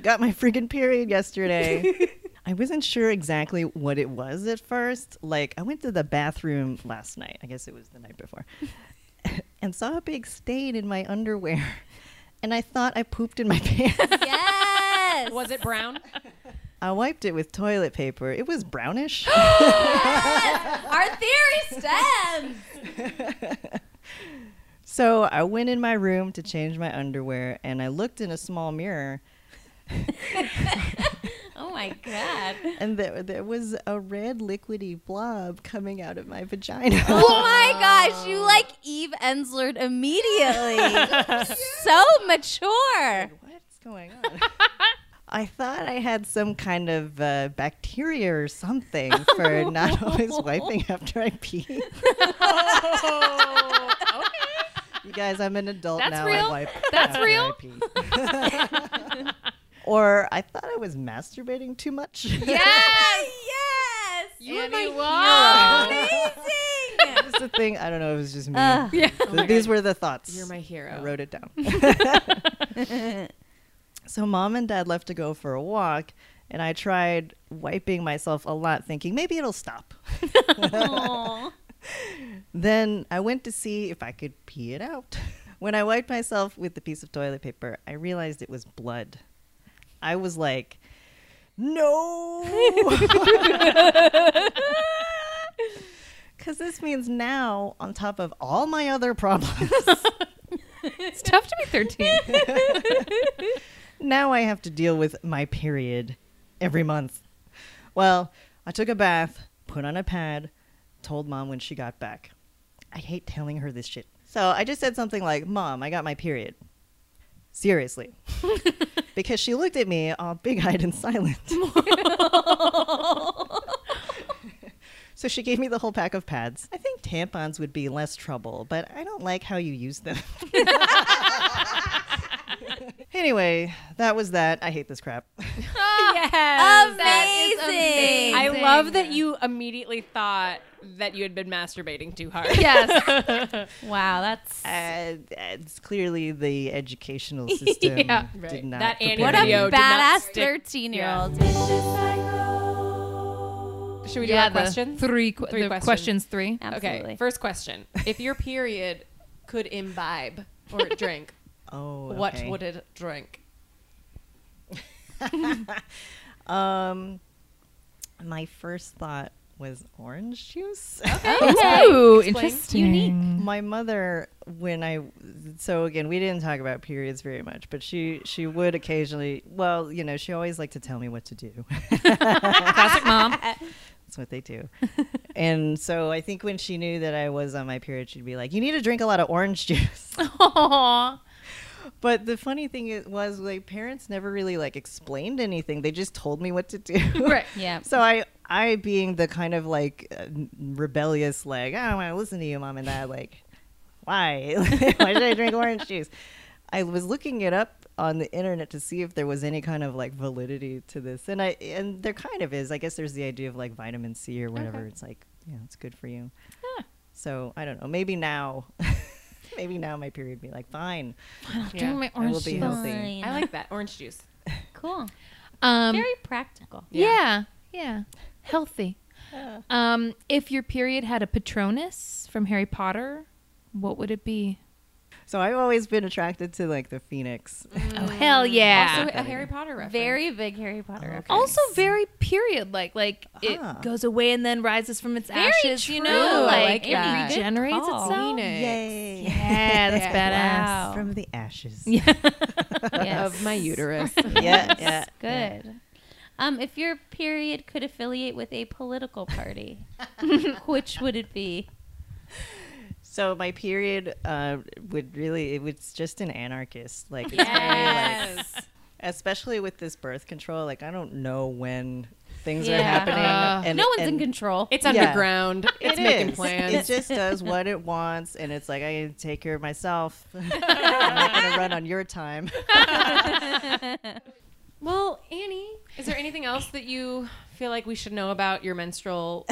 Got my freaking period yesterday. I wasn't sure exactly what it was at first. Like, I went to the bathroom last night. I guess it was the night before. *laughs* and saw a big stain in my underwear. And I thought I pooped in my pants. Yes. Was it brown? I wiped it with toilet paper. It was brownish. *gasps* Oh, *laughs* Our theory stands. *laughs* so I went in my room to change my underwear and I looked in a small mirror *laughs* Oh my god. and there, there was a red liquidy blob coming out of my vagina. Oh my gosh, you like Eve Enslered immediately. so mature. What's going on? I thought I had some kind of uh, bacteria or something *laughs* for not always wiping *laughs* *laughs* after I pee. Okay, You guys, I'm an adult That's now. real? I wipe That's after real? I pee. or I thought I was masturbating too much. Yes. yes. You Annie my Wow. hero. Amazing. That's the thing. I don't know. It was just me. Ugh. Yeah. Th- These were the thoughts. You're my hero. I wrote it down. So mom and dad left to go for a walk, and I tried wiping myself a lot, thinking maybe it'll stop. *laughs* Then I went to see if I could pee it out. *laughs* When I wiped myself with the piece of toilet paper, I realized it was blood. I was like, no. *laughs* Because this means now, on top of all my other problems, It's tough to be 13. Now I have to deal with my period every month. Well, I took a bath, put on a pad, told mom when she got back. I hate telling her this shit. So I just said something like, Mom, I got my period. Seriously. *laughs* because she looked at me all big eyed and silent. *laughs* *laughs* So she gave me the whole pack of pads. I think tampons would be less trouble, but I don't like how you use them. Anyway, that was that. I hate this crap. *laughs* *laughs* yes. Amazing. I love that you immediately thought that you had been masturbating too hard. Yes. *laughs* Wow, that's Uh, it's clearly the educational system Yeah, did right. not That Annie what a did badass thirteen-year-old. Should we do yeah. our the questions? Three. qu- Three the questions. questions. three. Absolutely. Okay, first question. If your period could imbibe or drink, Oh, what would it drink? *laughs* Um, my first thought was orange juice. *laughs* Ooh, Explain. interesting. my mother, when I, so again, we didn't talk about periods very much, but she she would occasionally. Well, you know, she always liked to tell me what to do. *laughs* Classic mom. That's what they do. and so I think when she knew that I was on my period, she'd be like, "You need to drink a lot of orange juice." Aw. But the funny thing is, was like parents never really like explained anything. They just told me what to do. *laughs* Right. Yeah. *laughs* So I, I being the kind of like uh, rebellious, like I don't want to listen to you, mom and dad. Like, why? *laughs* why should I drink orange juice? I was looking it up on the internet to see if there was any kind of like validity to this, and I and there kind of is. I guess there's the idea of like vitamin C or whatever. It's like, yeah, it's good for you. So I don't know. Maybe now, maybe now my period be like, fine, I'll Drink my I will orange be juice. healthy. I like that orange juice. cool. Um, Very practical. yeah. Yeah. Healthy. Um, if your period had a Patronus from Harry Potter, what would it be? So I've always been attracted to like the phoenix. Oh hell yeah! Also, a Harry Potter reference. Very big Harry Potter. reference. also very period like like Ah. it goes away and then rises from its Very ashes you true. know like, like it that. Regenerates call. itself Phoenix. Yay! yeah that's *laughs* Wow. From the ashes. *laughs* Yes. of my uterus. *laughs* yeah, yeah. Good. Um, if your period could affiliate with a political party, which would it be? So my period uh, would really it was just an anarchist. Like it's very like especially with this birth control, like I don't know when things are happening. Uh, and no one's in control. It's Yeah. underground. It's it making is. plans. It just *laughs* does what it wants and it's like I can take care of myself. *laughs* I'm not gonna run on your time. *laughs* Well, Annie, is there anything else that you feel like we should know about your menstrual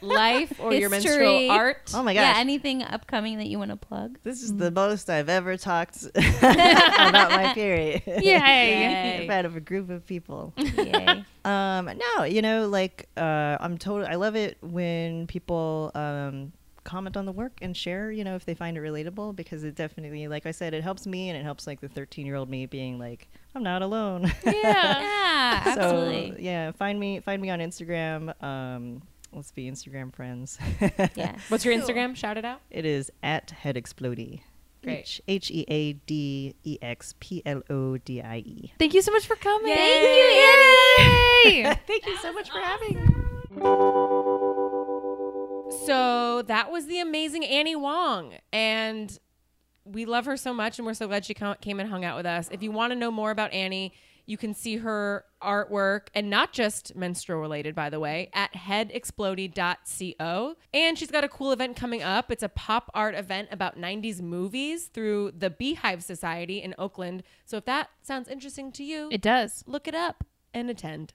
life or your History. menstrual art? Oh my gosh. yeah, anything upcoming that you want to plug? this is the most I've ever talked *laughs* *laughs* about my period. yay in front of a group of people. Yay. *laughs* Um, no, you know, like uh, I'm totally. I love it when people um, comment on the work and share. You know, if they find it relatable, because it definitely, like I said, it helps me and it helps like the 13 year old me being like, I'm not alone. yeah yeah, so absolutely. yeah, find me find me on Instagram. Um, let's be Instagram friends. yeah. *laughs* What's your Instagram? Shout it out. it is at head explodie. Great. H E A D E X P L O D I E. thank you so much for coming Thank you, Annie. *laughs* Thank you so much for having me. So that was the amazing Annie Wong. And we love her so much. And we're so glad she came and hung out with us. If you want to know more about Annie, you can see her artwork and not just menstrual related, by the way, at headexplodie.co. And she's got a cool event coming up. It's a pop art event about 90s movies through the Beehive Society in Oakland. So if that sounds interesting to you, it does look it up and attend.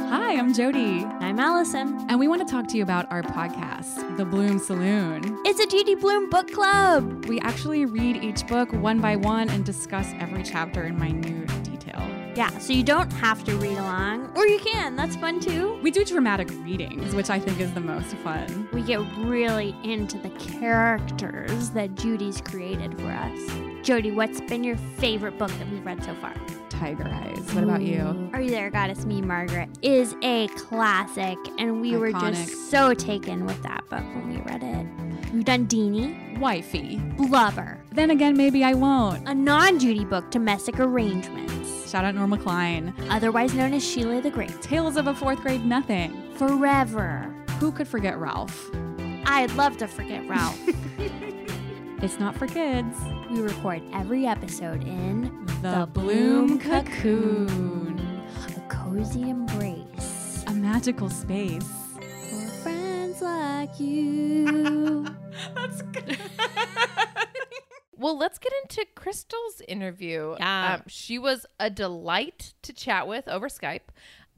Hi, I'm Jody, I'm Allison. and we want to talk to you about our podcast, The Bloom Saloon. It's a Judy Blume book club. We actually read each book one by one and discuss every chapter in minute detail. Yeah, so you don't have to read along, or you can. That's fun too. We do dramatic readings, which I think is the most fun. We get really into the characters that Judy's created for us. Jody, what's been your favorite book that we've read so far? Tiger Eyes. What about you? Are You There, God, It's Me, Margaret is a classic, and we were just so taken with that book when we read it. We've done Deenie, Wifey. Blubber, Then again, maybe I won't. a non Judy book, Domestic Arrangements, Shout out Norma Klein. otherwise known as Sheila the Great. Tales of a Fourth Grade Nothing. Forever. Who could forget Ralph? I'd love to forget Ralph. *laughs* It's not for kids. we record every episode in The, Bloom Cocoon. a cozy embrace A magical space. for friends like *laughs* you. That's good. *laughs* Well, let's get into Crystal's interview. Yeah. Um, she was a delight to chat with over Skype.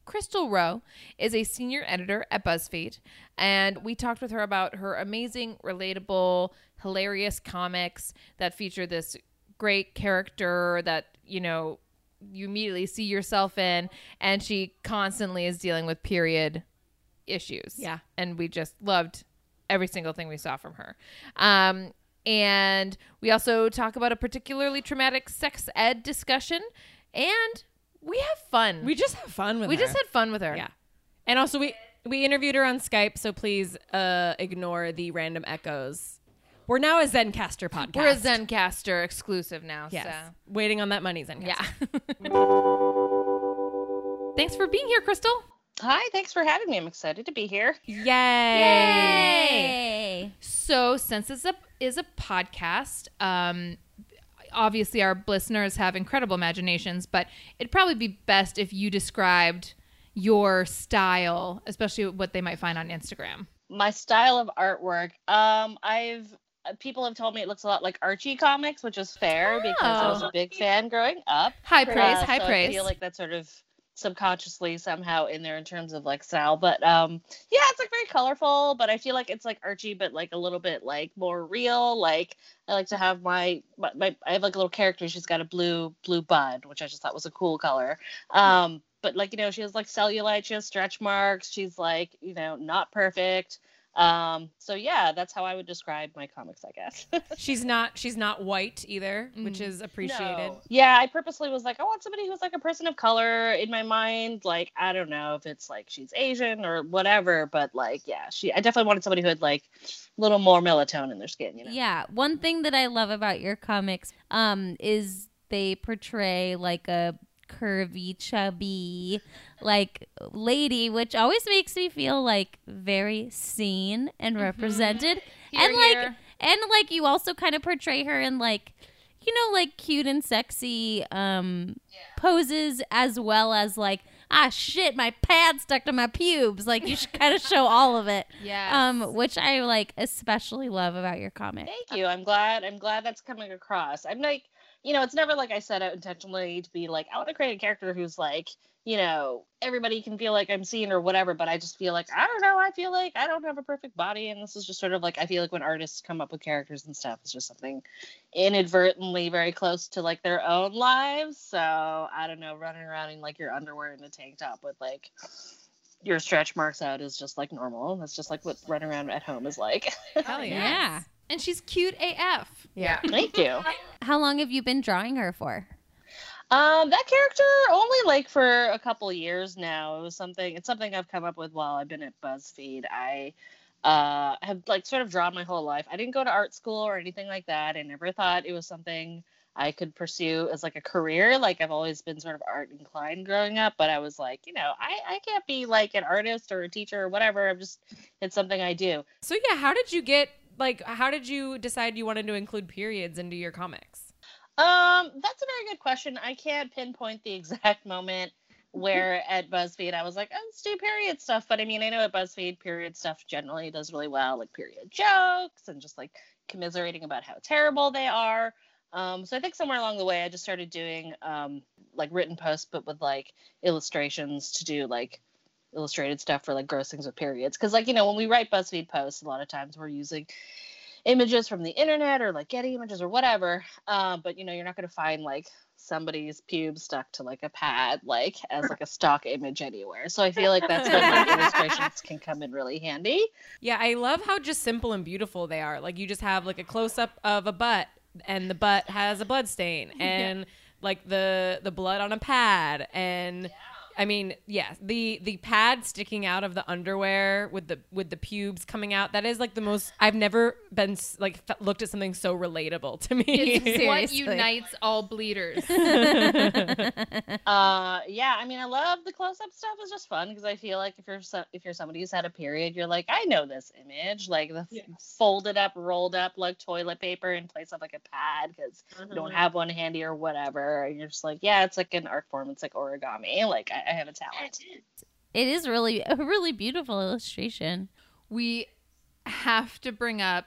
Crystal Rowe is a senior editor at BuzzFeed, and we talked with her about her amazing, relatable, hilarious comics that feature this great character that, you know, you immediately see yourself in, and she constantly is dealing with period issues. Yeah. And we just loved every single thing we saw from her. Um, and we also talk about a particularly traumatic sex ed discussion, and we have fun. We just have fun with her. we her. just had fun with her. Yeah. And also we we interviewed her on Skype, so please uh ignore the random echoes. We're now a Zencastr podcast. We're a Zencastr exclusive now. Yes. So. Waiting on that money Zencastr. Yeah. *laughs* Thanks for being here, Crystal. Hi, thanks for having me. I'm excited to be here. Yay. Yay! So, since this is a, podcast, um, obviously our listeners have incredible imaginations, but it'd probably be best if you described your style, especially what they might find on Instagram. My style of artwork, um, I've uh, people have told me it looks a lot like Archie comics, which is fair because I was Oh. a big fan growing up. High praise, Uh, high so praise. I feel like that sort of subconsciously somehow in there in terms of like style. But um yeah, it's like very colorful, but I feel like it's like Archie but like a little bit like more real. Like I like to have my my, my I have like a little character, she's got a blue blue bud, which I just thought was a cool color. Um but like you know, she has like cellulite, she has stretch marks, she's like, you know, not perfect. Um so yeah, that's how I would describe my comics, I guess. *laughs* She's not she's not white either, which is appreciated. No. Yeah, I purposely was like, I want somebody who's like a person of color in my mind. Like, I don't know if it's like she's Asian or whatever, but like, yeah, she. I definitely wanted somebody who had like a little more melatonin in their skin. You know. Yeah, one thing that I love about your comics um is they portray like a curvy, chubby, like lady, which always makes me feel like very seen and represented. Here, and like here. and like you also kind of portray her in like you know like cute and sexy um poses as well as like ah shit my pad stuck to my pubes like you should kind of show all of it yeah *laughs* um which i like especially love about your comic Thank you. I'm glad. I'm glad that's coming across. I'm like, you know, it's never like I set out uh, intentionally to be like, I want to create a character who's like, you know, everybody can feel like I'm seen or whatever. But I just feel like I don't know. I feel like I don't have a perfect body, and this is just sort of like I feel like when artists come up with characters and stuff, it's just something inadvertently very close to like their own lives. So I don't know, running around in like your underwear and a tank top with like your stretch marks out is just like normal. That's just like what running around at home is like. Hell *laughs* yeah. yeah And she's cute AF. Yeah. *laughs* Thank you. how long have you been drawing her for Um, that character only like for a couple years now. It was something. It's something I've come up with while I've been at BuzzFeed. I uh have like sort of drawn my whole life. I didn't go to art school or anything like that. I never thought it was something I could pursue as like a career. Like I've always been sort of art inclined growing up, but I was like, you know, I I can't be like an artist or a teacher or whatever. I'm just it's something I do. So yeah, how did you get like how did you decide you wanted to include periods into your comics? Um, that's a very good question. I can't pinpoint the *laughs* exact moment where *laughs* at BuzzFeed I was like, oh, let's do period stuff. But I mean, I know at BuzzFeed, period stuff generally does really well, like period jokes and just like commiserating about how terrible they are. Um, so I think somewhere along the way, I just started doing um, like written posts, but with like illustrations to do like illustrated stuff for like gross things with periods. Because like you know, when we write BuzzFeed posts, a lot of times we're using images from the internet or like Getty images or whatever. Uh, but you know, you're not going to find like somebody's pubes stuck to like a pad like as like a stock image anywhere. So I feel like that's when like *laughs* illustrations can come in really handy. Yeah, I love how just simple and beautiful they are. Like you just have like a close up of a butt and the butt has a blood stain *laughs* and like the the blood on a pad and I mean, yeah, the the pad sticking out of the underwear with the with the pubes coming out. That is like the most I've never been like f- looked at something so relatable to me. It's *laughs* what unites all bleeders. *laughs* Uh, yeah, I mean, I love the close-up stuff. It's just fun because I feel like if you're so, if you're somebody who's had a period, you're like, I know this image, like the f- folded up, rolled up like toilet paper in place of like a pad because you don't have one handy or whatever. And you're just like, yeah, it's like an art form. It's like origami. Like I, I have a talent. it is really a really beautiful illustration we have to bring up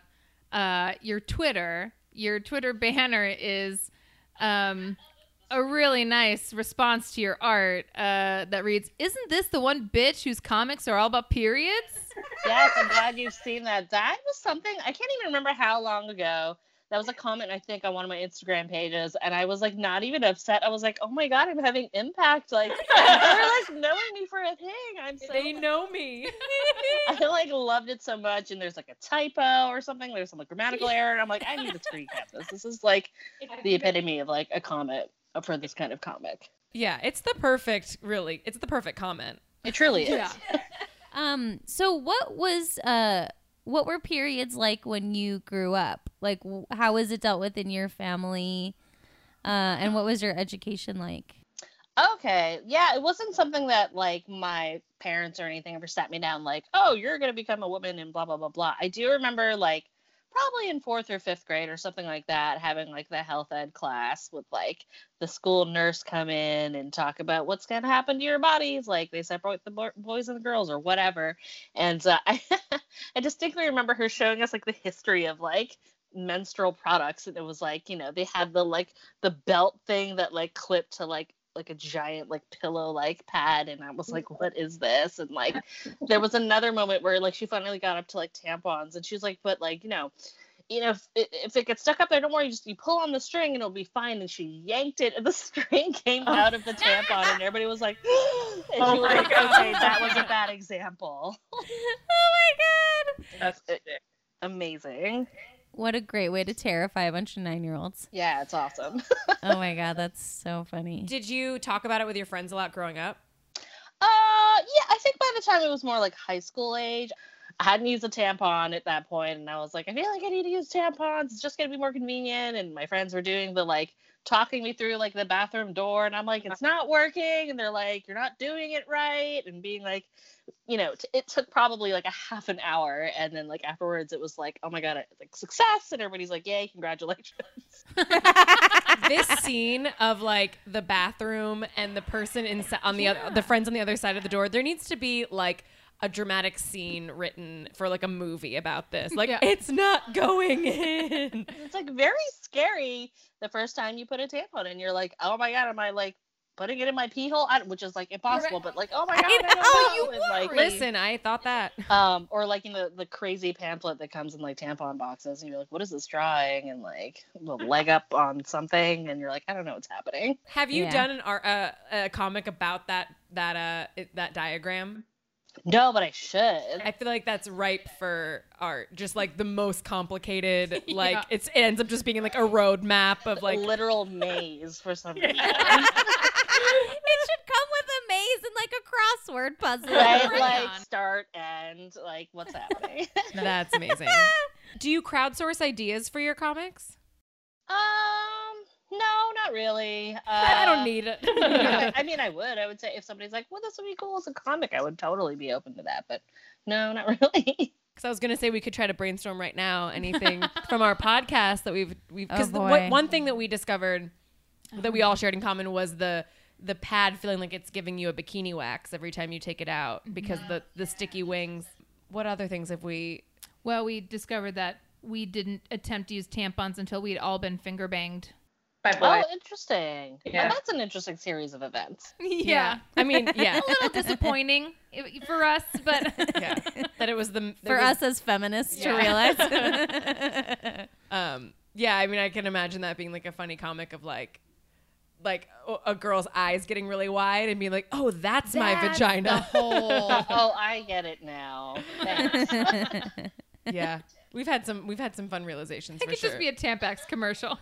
uh, your Twitter. Your Twitter banner is um, a really nice response to your art uh, that reads, "Isn't this the one bitch whose comics are all about periods?" yes, I'm glad you've seen that. That was something I can't even remember how long ago. That was a comment I think on one of my Instagram pages, and I was like not even upset. I was like, "Oh my god, I'm having impact!" Like *laughs* they're like knowing me for a thing. I'm so They know me. *laughs* I like loved it so much, and there's like a typo or something. There's some like grammatical error, and I'm like, I need to screen cap this. This is like the epitome of like a comment for this kind of comic. yeah, it's the perfect, really, it's the perfect comment. It truly is. Yeah. *laughs* Um. So, what was uh, what were periods like when you grew up? Like, how was it dealt with in your family? Uh, and what was your education like? Okay. Yeah, it wasn't something that like my parents or anything ever sat me down like, "Oh, you're going to become a woman and blah blah blah blah." I do remember like probably in 4th or 5th grade or something like that having like the health ed class with like the school nurse come in and talk about what's going to happen to your bodies like they separate the boys and the girls or whatever. And uh, I *laughs* I distinctly remember her showing us like the history of like menstrual products and it was like you know they had the like the belt thing that like clipped to like like a giant like pillow like pad and I was like mm-hmm. what is this? And like there was another moment where like she finally got up to like tampons and she was like but like you know you know if it, if it gets stuck up there don't worry just you pull on the string and it'll be fine. And she yanked it and the *laughs* string came oh. out of the tampon and everybody was like *gasps* and she Oh was my like God. okay that was a *laughs* bad example. Oh my god! that's amazing What a great way to terrify a bunch of nine year olds. yeah it's awesome *laughs* Oh my *laughs* god, that's so funny. Did you talk about it with your friends a lot growing up? Uh, yeah, I think by the time it was more like high school age, I hadn't used a tampon at that point, and I was like, I feel like I need to use tampons. It's just gonna be more convenient. And my friends were doing the like talking me through like the bathroom door, and I'm like, it's not working, and they're like, you're not doing it right, and being like, you know, t- it took probably like a half an hour, and then like afterwards, it was like, oh my god, it's like success, and everybody's like, yay, congratulations. *laughs* this scene of like the bathroom and the person in on the other the friends on the other side of the door there needs to be like a dramatic scene written for like a movie about this like Yeah. it's not going in *laughs* it's like very scary the first time you put a tampon in. You're like, oh my god, am I like putting it in my pee hole? I, which is like impossible, but like, oh my god, I, don't know. and, like, listen i thought that um, or like in the the crazy pamphlet that comes in like tampon boxes, and you're like, what is this drawing? And like the leg up on something, and you're like, I don't know what's happening. have you Yeah. done an art uh, a comic about that that uh that diagram No, but I should. I feel like that's ripe for art. Just like the most complicated, *laughs* like Yeah. it's it ends up just being like a road map of like literal maze for some reason. *laughs* it should come with a maze and like a crossword puzzle. right? Right Like on. start end, like what's happening? *laughs* That's amazing. Do you crowdsource ideas for your comics? um, no, not really. Uh, I don't need it. *laughs* I *laughs* I mean, I would. I would say if somebody's like, "Well, this would be cool as a comic," I would totally be open to that. But no, not *laughs* really. Because I was gonna say we could try to brainstorm right now anything from our podcast that we've we've Oh, because boy. one thing that we discovered that we all shared in common was the the pad feeling like it's giving you a bikini wax every time you take it out because the the sticky wings. What other things have we? Well, we discovered that we didn't attempt to use tampons until we'd all been finger banged. By Oh, interesting. Yeah. Well, that's an interesting series of events. *laughs* Yeah, I mean, yeah, *laughs* a little disappointing for us, but *laughs* yeah. That it was the For us as feminists to realize. Um, yeah, I mean, I can imagine that being like a funny comic of like, like a- a girl's eyes getting really wide and being like, "Oh, that's, my vagina." The oh, I get it now. Yeah, we've had some we've had some fun realizations it for could sure. just be a Tampax commercial.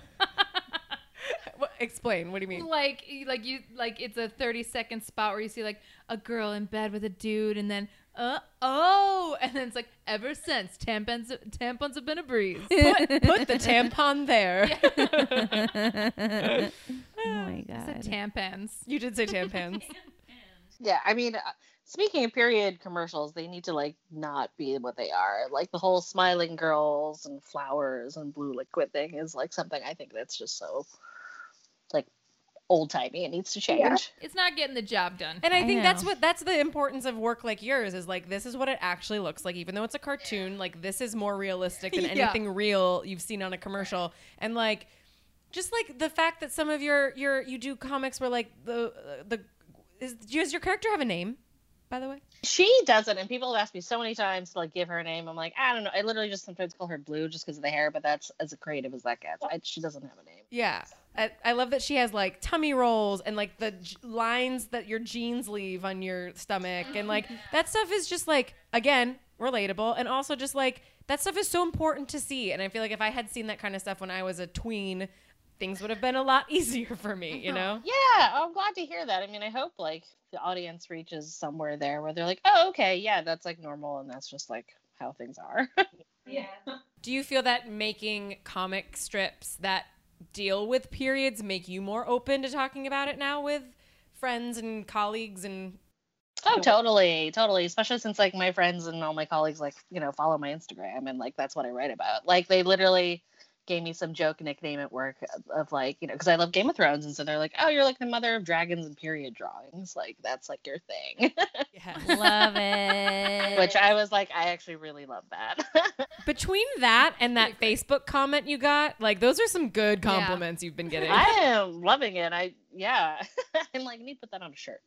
What- explain. What do you mean? like like you like it's a 30 second spot where you see like a girl in bed with a dude and then uh oh *laughs* and then it's like ever since tampons tampons have been a breeze *laughs* Put, put the tampon there. *laughs* oh my I said god. tampons You did say tampons. yeah, I mean, uh, speaking of period commercials, they need to like not be what they are. Like the whole smiling girls and flowers and blue liquid thing is like something I think that's just so like old timey. It needs to change. It's not getting the job done. And I, I think that's what that's the importance of work like yours is like this is what it actually looks like even though it's a cartoon like this is more realistic than *laughs* Yeah. anything real you've seen on a commercial and like just like the fact that some of your your you do comics where like the the is does your character have a name by the way She doesn't, and people have asked me so many times to like give her a name. I'm like, I don't know. I literally just sometimes call her Blue just because of the hair, but that's as creative as that gets. I, she doesn't have a name. yeah I, I love that she has like tummy rolls and like the j- lines that your jeans leave on your stomach and like *laughs* that stuff is just like again relatable and also just like that stuff is so important to see and I feel like if I had seen that kind of stuff when I was a tween things would have been a lot *laughs* easier for me you know Yeah, I'm glad to hear that. I mean, I hope like the audience reaches somewhere there where they're like, oh, okay, yeah, that's like normal, and that's just like how things are. *laughs* Yeah. Do you feel that making comic strips that deal with periods make you more open to talking about it now with friends and colleagues and Oh, totally, totally. Especially since like my friends and all my colleagues like you know follow my Instagram and like that's what I write about. Like they literally gave me some joke nickname at work of, of like you know because I love Game of Thrones and so they're like, oh, you're like the mother of dragons and period drawings. Like that's like your thing. *laughs* yeah Love it. Which I was like, I actually really love that. *laughs* between that and that Facebook comment you got like those are some good compliments you've been getting I am loving it. I yeah. *laughs* I'm like, I need to put that on a shirt.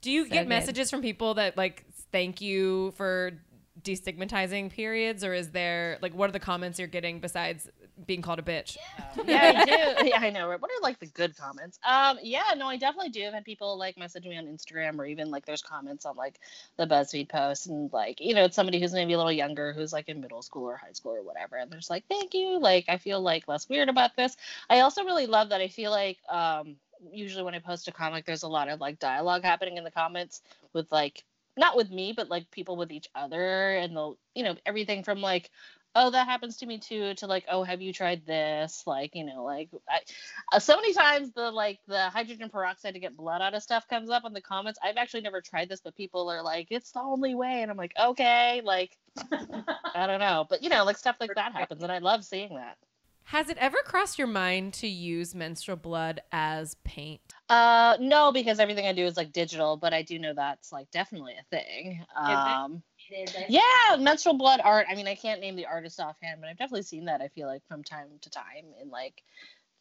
Do you So get good. messages from people that like thank you for destigmatizing periods, or is there like what are the comments you're getting besides being called a bitch? yeah, I do. *laughs* Yeah, I know. What are like the good comments? Um, yeah, no, I definitely do. I've had people like message me on Instagram, or even like there's comments on like the BuzzFeed post, and like you know, it's somebody who's maybe a little younger, who's like in middle school or high school or whatever, and they're just like, "Thank you." Like, I feel like less weird about this. I also really love that. I feel like um, usually when I post a comic, there's a lot of like dialogue happening in the comments with like not with me, but like people with each other, and they'll you know everything from like oh that happens to me too to like oh have you tried this? Like you know like I, uh, so many times the like the hydrogen peroxide to get blood out of stuff comes up in the comments. I've actually never tried this but people are like it's the only way and i'm like okay like *laughs* i don't know but you know like stuff like that happens and i love seeing that. Has it ever crossed your mind to use menstrual blood as paint? Uh no because everything i do is like digital but i do know that's like definitely a thing. Um yeah menstrual blood art i mean i can't name the artist offhand but i've definitely seen that i feel like from time to time in like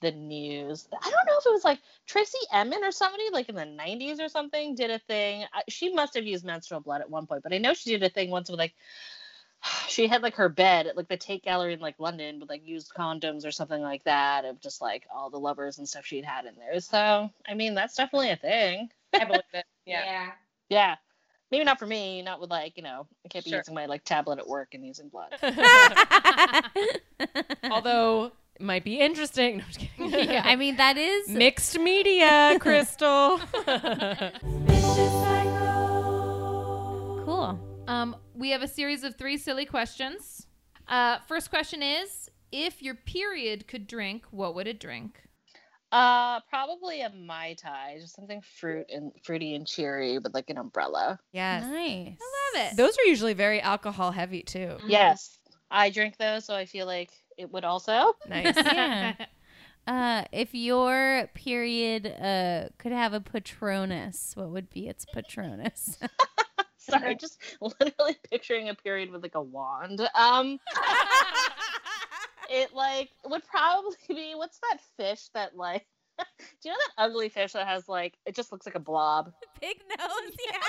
the news. I don't know if it was like Tracey Emin or somebody like in the 90s or something did a thing. She must have used menstrual blood at one point but i know she did a thing once with like *sighs* she had like her bed at like the Tate Gallery in like London with like used condoms or something like that of just like all the lovers and stuff she'd had in there. So I mean that's definitely a thing. *laughs* I believe it. Yeah. Yeah. Maybe not for me, not with like, you know, I can't be Sure. using my like tablet at work and using blood. *laughs* Although it might be interesting. No, I'm just kidding. *laughs* Yeah, I mean that is Mixed media, Crystal. cool. Um, we have a series of three silly questions. Uh, first question is: If your period could drink, what would it drink? Uh probably a Mai Tai, just something fruit and fruity and cheery with like an umbrella. yes. Nice. I love it. Those are usually very alcohol heavy too. Yes. I drink those, so I feel like it would also. Nice. *laughs* Yeah. Uh, if your period uh could have a Patronus, what would be its Patronus? *laughs* Sorry, just *laughs* literally picturing a period with like a wand. Um *laughs* it like would probably *laughs* be what's that fish that like do you know that ugly fish that has like it just looks like a blob? Pig nose, yes.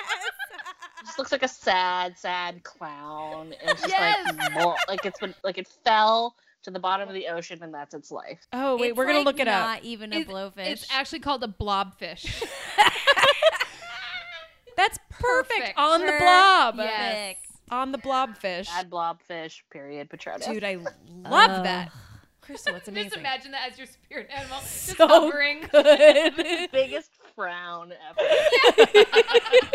Just looks like a sad, sad clown. And it's just Yes! like more, like it's been like it fell to the bottom of the ocean and that's its life. Oh wait, It's we're gonna like look it up. Not even a It's- blowfish. It's actually called a blobfish. That's perfect, Perfect. on the blob. Yes. On the blobfish. Bad blobfish, period, Patronus. Dude, I love Ugh. that. Crystal, it's Just imagine that as your spirit animal, *laughs* just So hovering. *laughs* good. biggest frown ever. *laughs*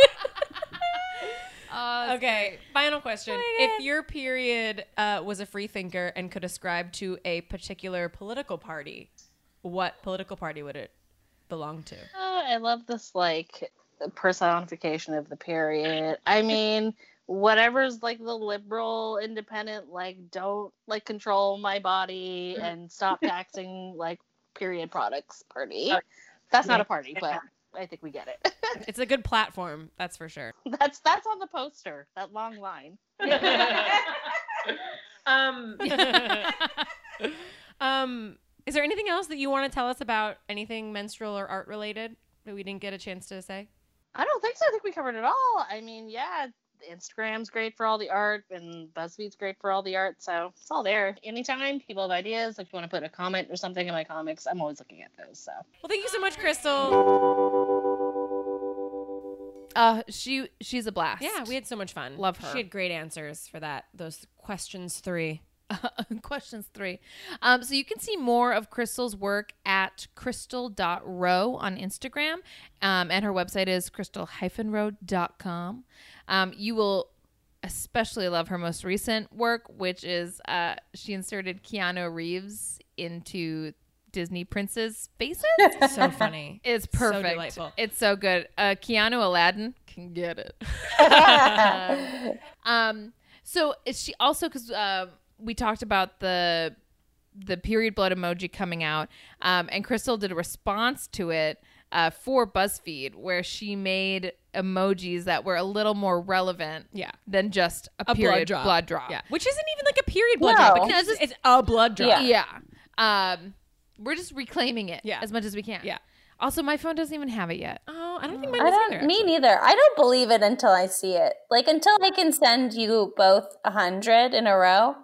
Oh, okay, great. final question. if your period uh, was a free thinker and could ascribe to a particular political party, what political party would it belong to? Oh, I love this like personification of the period. I *laughs* mean, whatever's like the liberal independent, like don't like control my body and stop taxing like period products party. That's not a party, but I think we get it. *laughs* It's a good platform, that's for sure. that's that's on the poster. That long line. *laughs* um, um, is there anything else that you want to tell us about anything menstrual or art related that we didn't get a chance to say? I don't think so. I think we covered it all. I mean, yeah, Instagram's great for all the art, and BuzzFeed's great for all the art. So it's all there. Anytime people have ideas, like if you want to put a comment or something in my comics, I'm always looking at those. So Well, thank you so much, Crystal. Uh, she she's a blast. Yeah, we had so much fun. Love her. She had great answers for that. Those questions three. *laughs* Questions three. Um, so you can see more of Crystal's work at crystal.row on Instagram. Um, and her website is crystal-row.com. Um, you will especially love her most recent work, which is uh, she inserted Keanu Reeves into Disney princes' faces. So funny. *laughs* It's So perfect. delightful. It's so good. Uh, Keanu Aladdin can get it. *laughs* um, so is she also because uh, we talked about the the period blood emoji coming out, um, and Crystal did a response to it uh, for BuzzFeed where she made emojis that were a little more relevant, Yeah. than just a, A period blood drop. drop. Yeah, which isn't even like a period blood No. drop. Because it's, a blood drop. Yeah. Yeah. Um, we're just reclaiming it Yeah. as much as we can. Yeah. Also, my phone doesn't even have it yet. Oh, I don't think mine I does don't. either. me actually. neither. I don't believe it until I see it. Like until I can send you both a hundred in a row.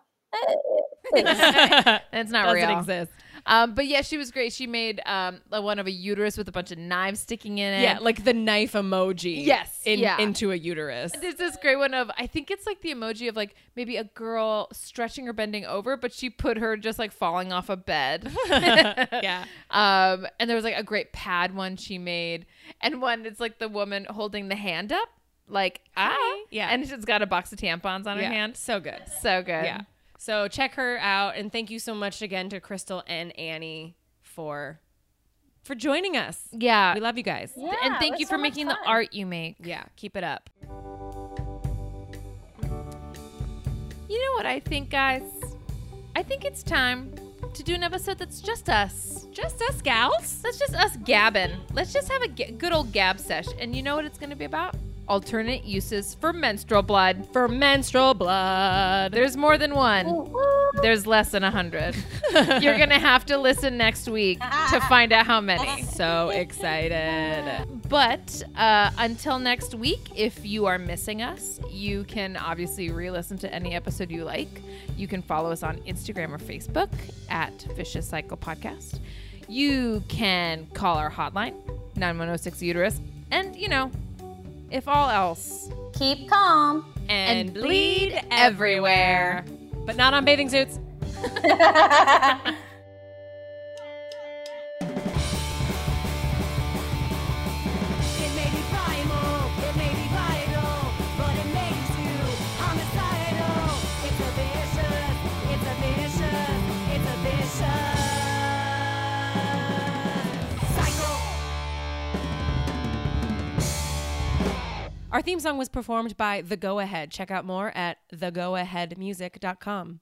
Please. *laughs* It's not Doesn't real. exist. Um, but yeah, she was great. She made um one of a uterus with a bunch of knives sticking in it. Yeah, like the knife emoji. Yes, in, yeah. into a uterus. There's this great one of I think it's like the emoji of like maybe a girl stretching or bending over, but she put her just like falling off a bed. *laughs* yeah. *laughs* Um, and there was like a great pad one she made, and one it's like the woman holding the hand up, like ah, Yeah. and she's got a box of tampons on yeah. her hand. So good. So good. Yeah. So check her out and thank you so much again to Crystal and Annie for for joining us. Yeah. We love you guys. Yeah, and thank you for much making the art you make. Yeah, keep it up. You know what I think, guys? I think it's time to do an episode that's just us. Just us gals. That's just us gabbing. Let's just have a g- good old gab sesh. And you know what it's going to be about? Alternate uses for menstrual blood. For menstrual blood. There's more than one. There's less than a hundred. *laughs* You're gonna have to listen next week to *laughs* find out how many. so excited. But uh, until next week, if you are missing us, you can obviously re-listen to any episode you like. You can follow us on Instagram or Facebook at Vicious Cycle Podcast. You can call our hotline 9106 uterus, and you know, if all else, Keep calm. And, And bleed everywhere. But not on bathing suits. *laughs* Our theme song was performed by The Go Ahead. Check out more at thegoaheadmusic.com.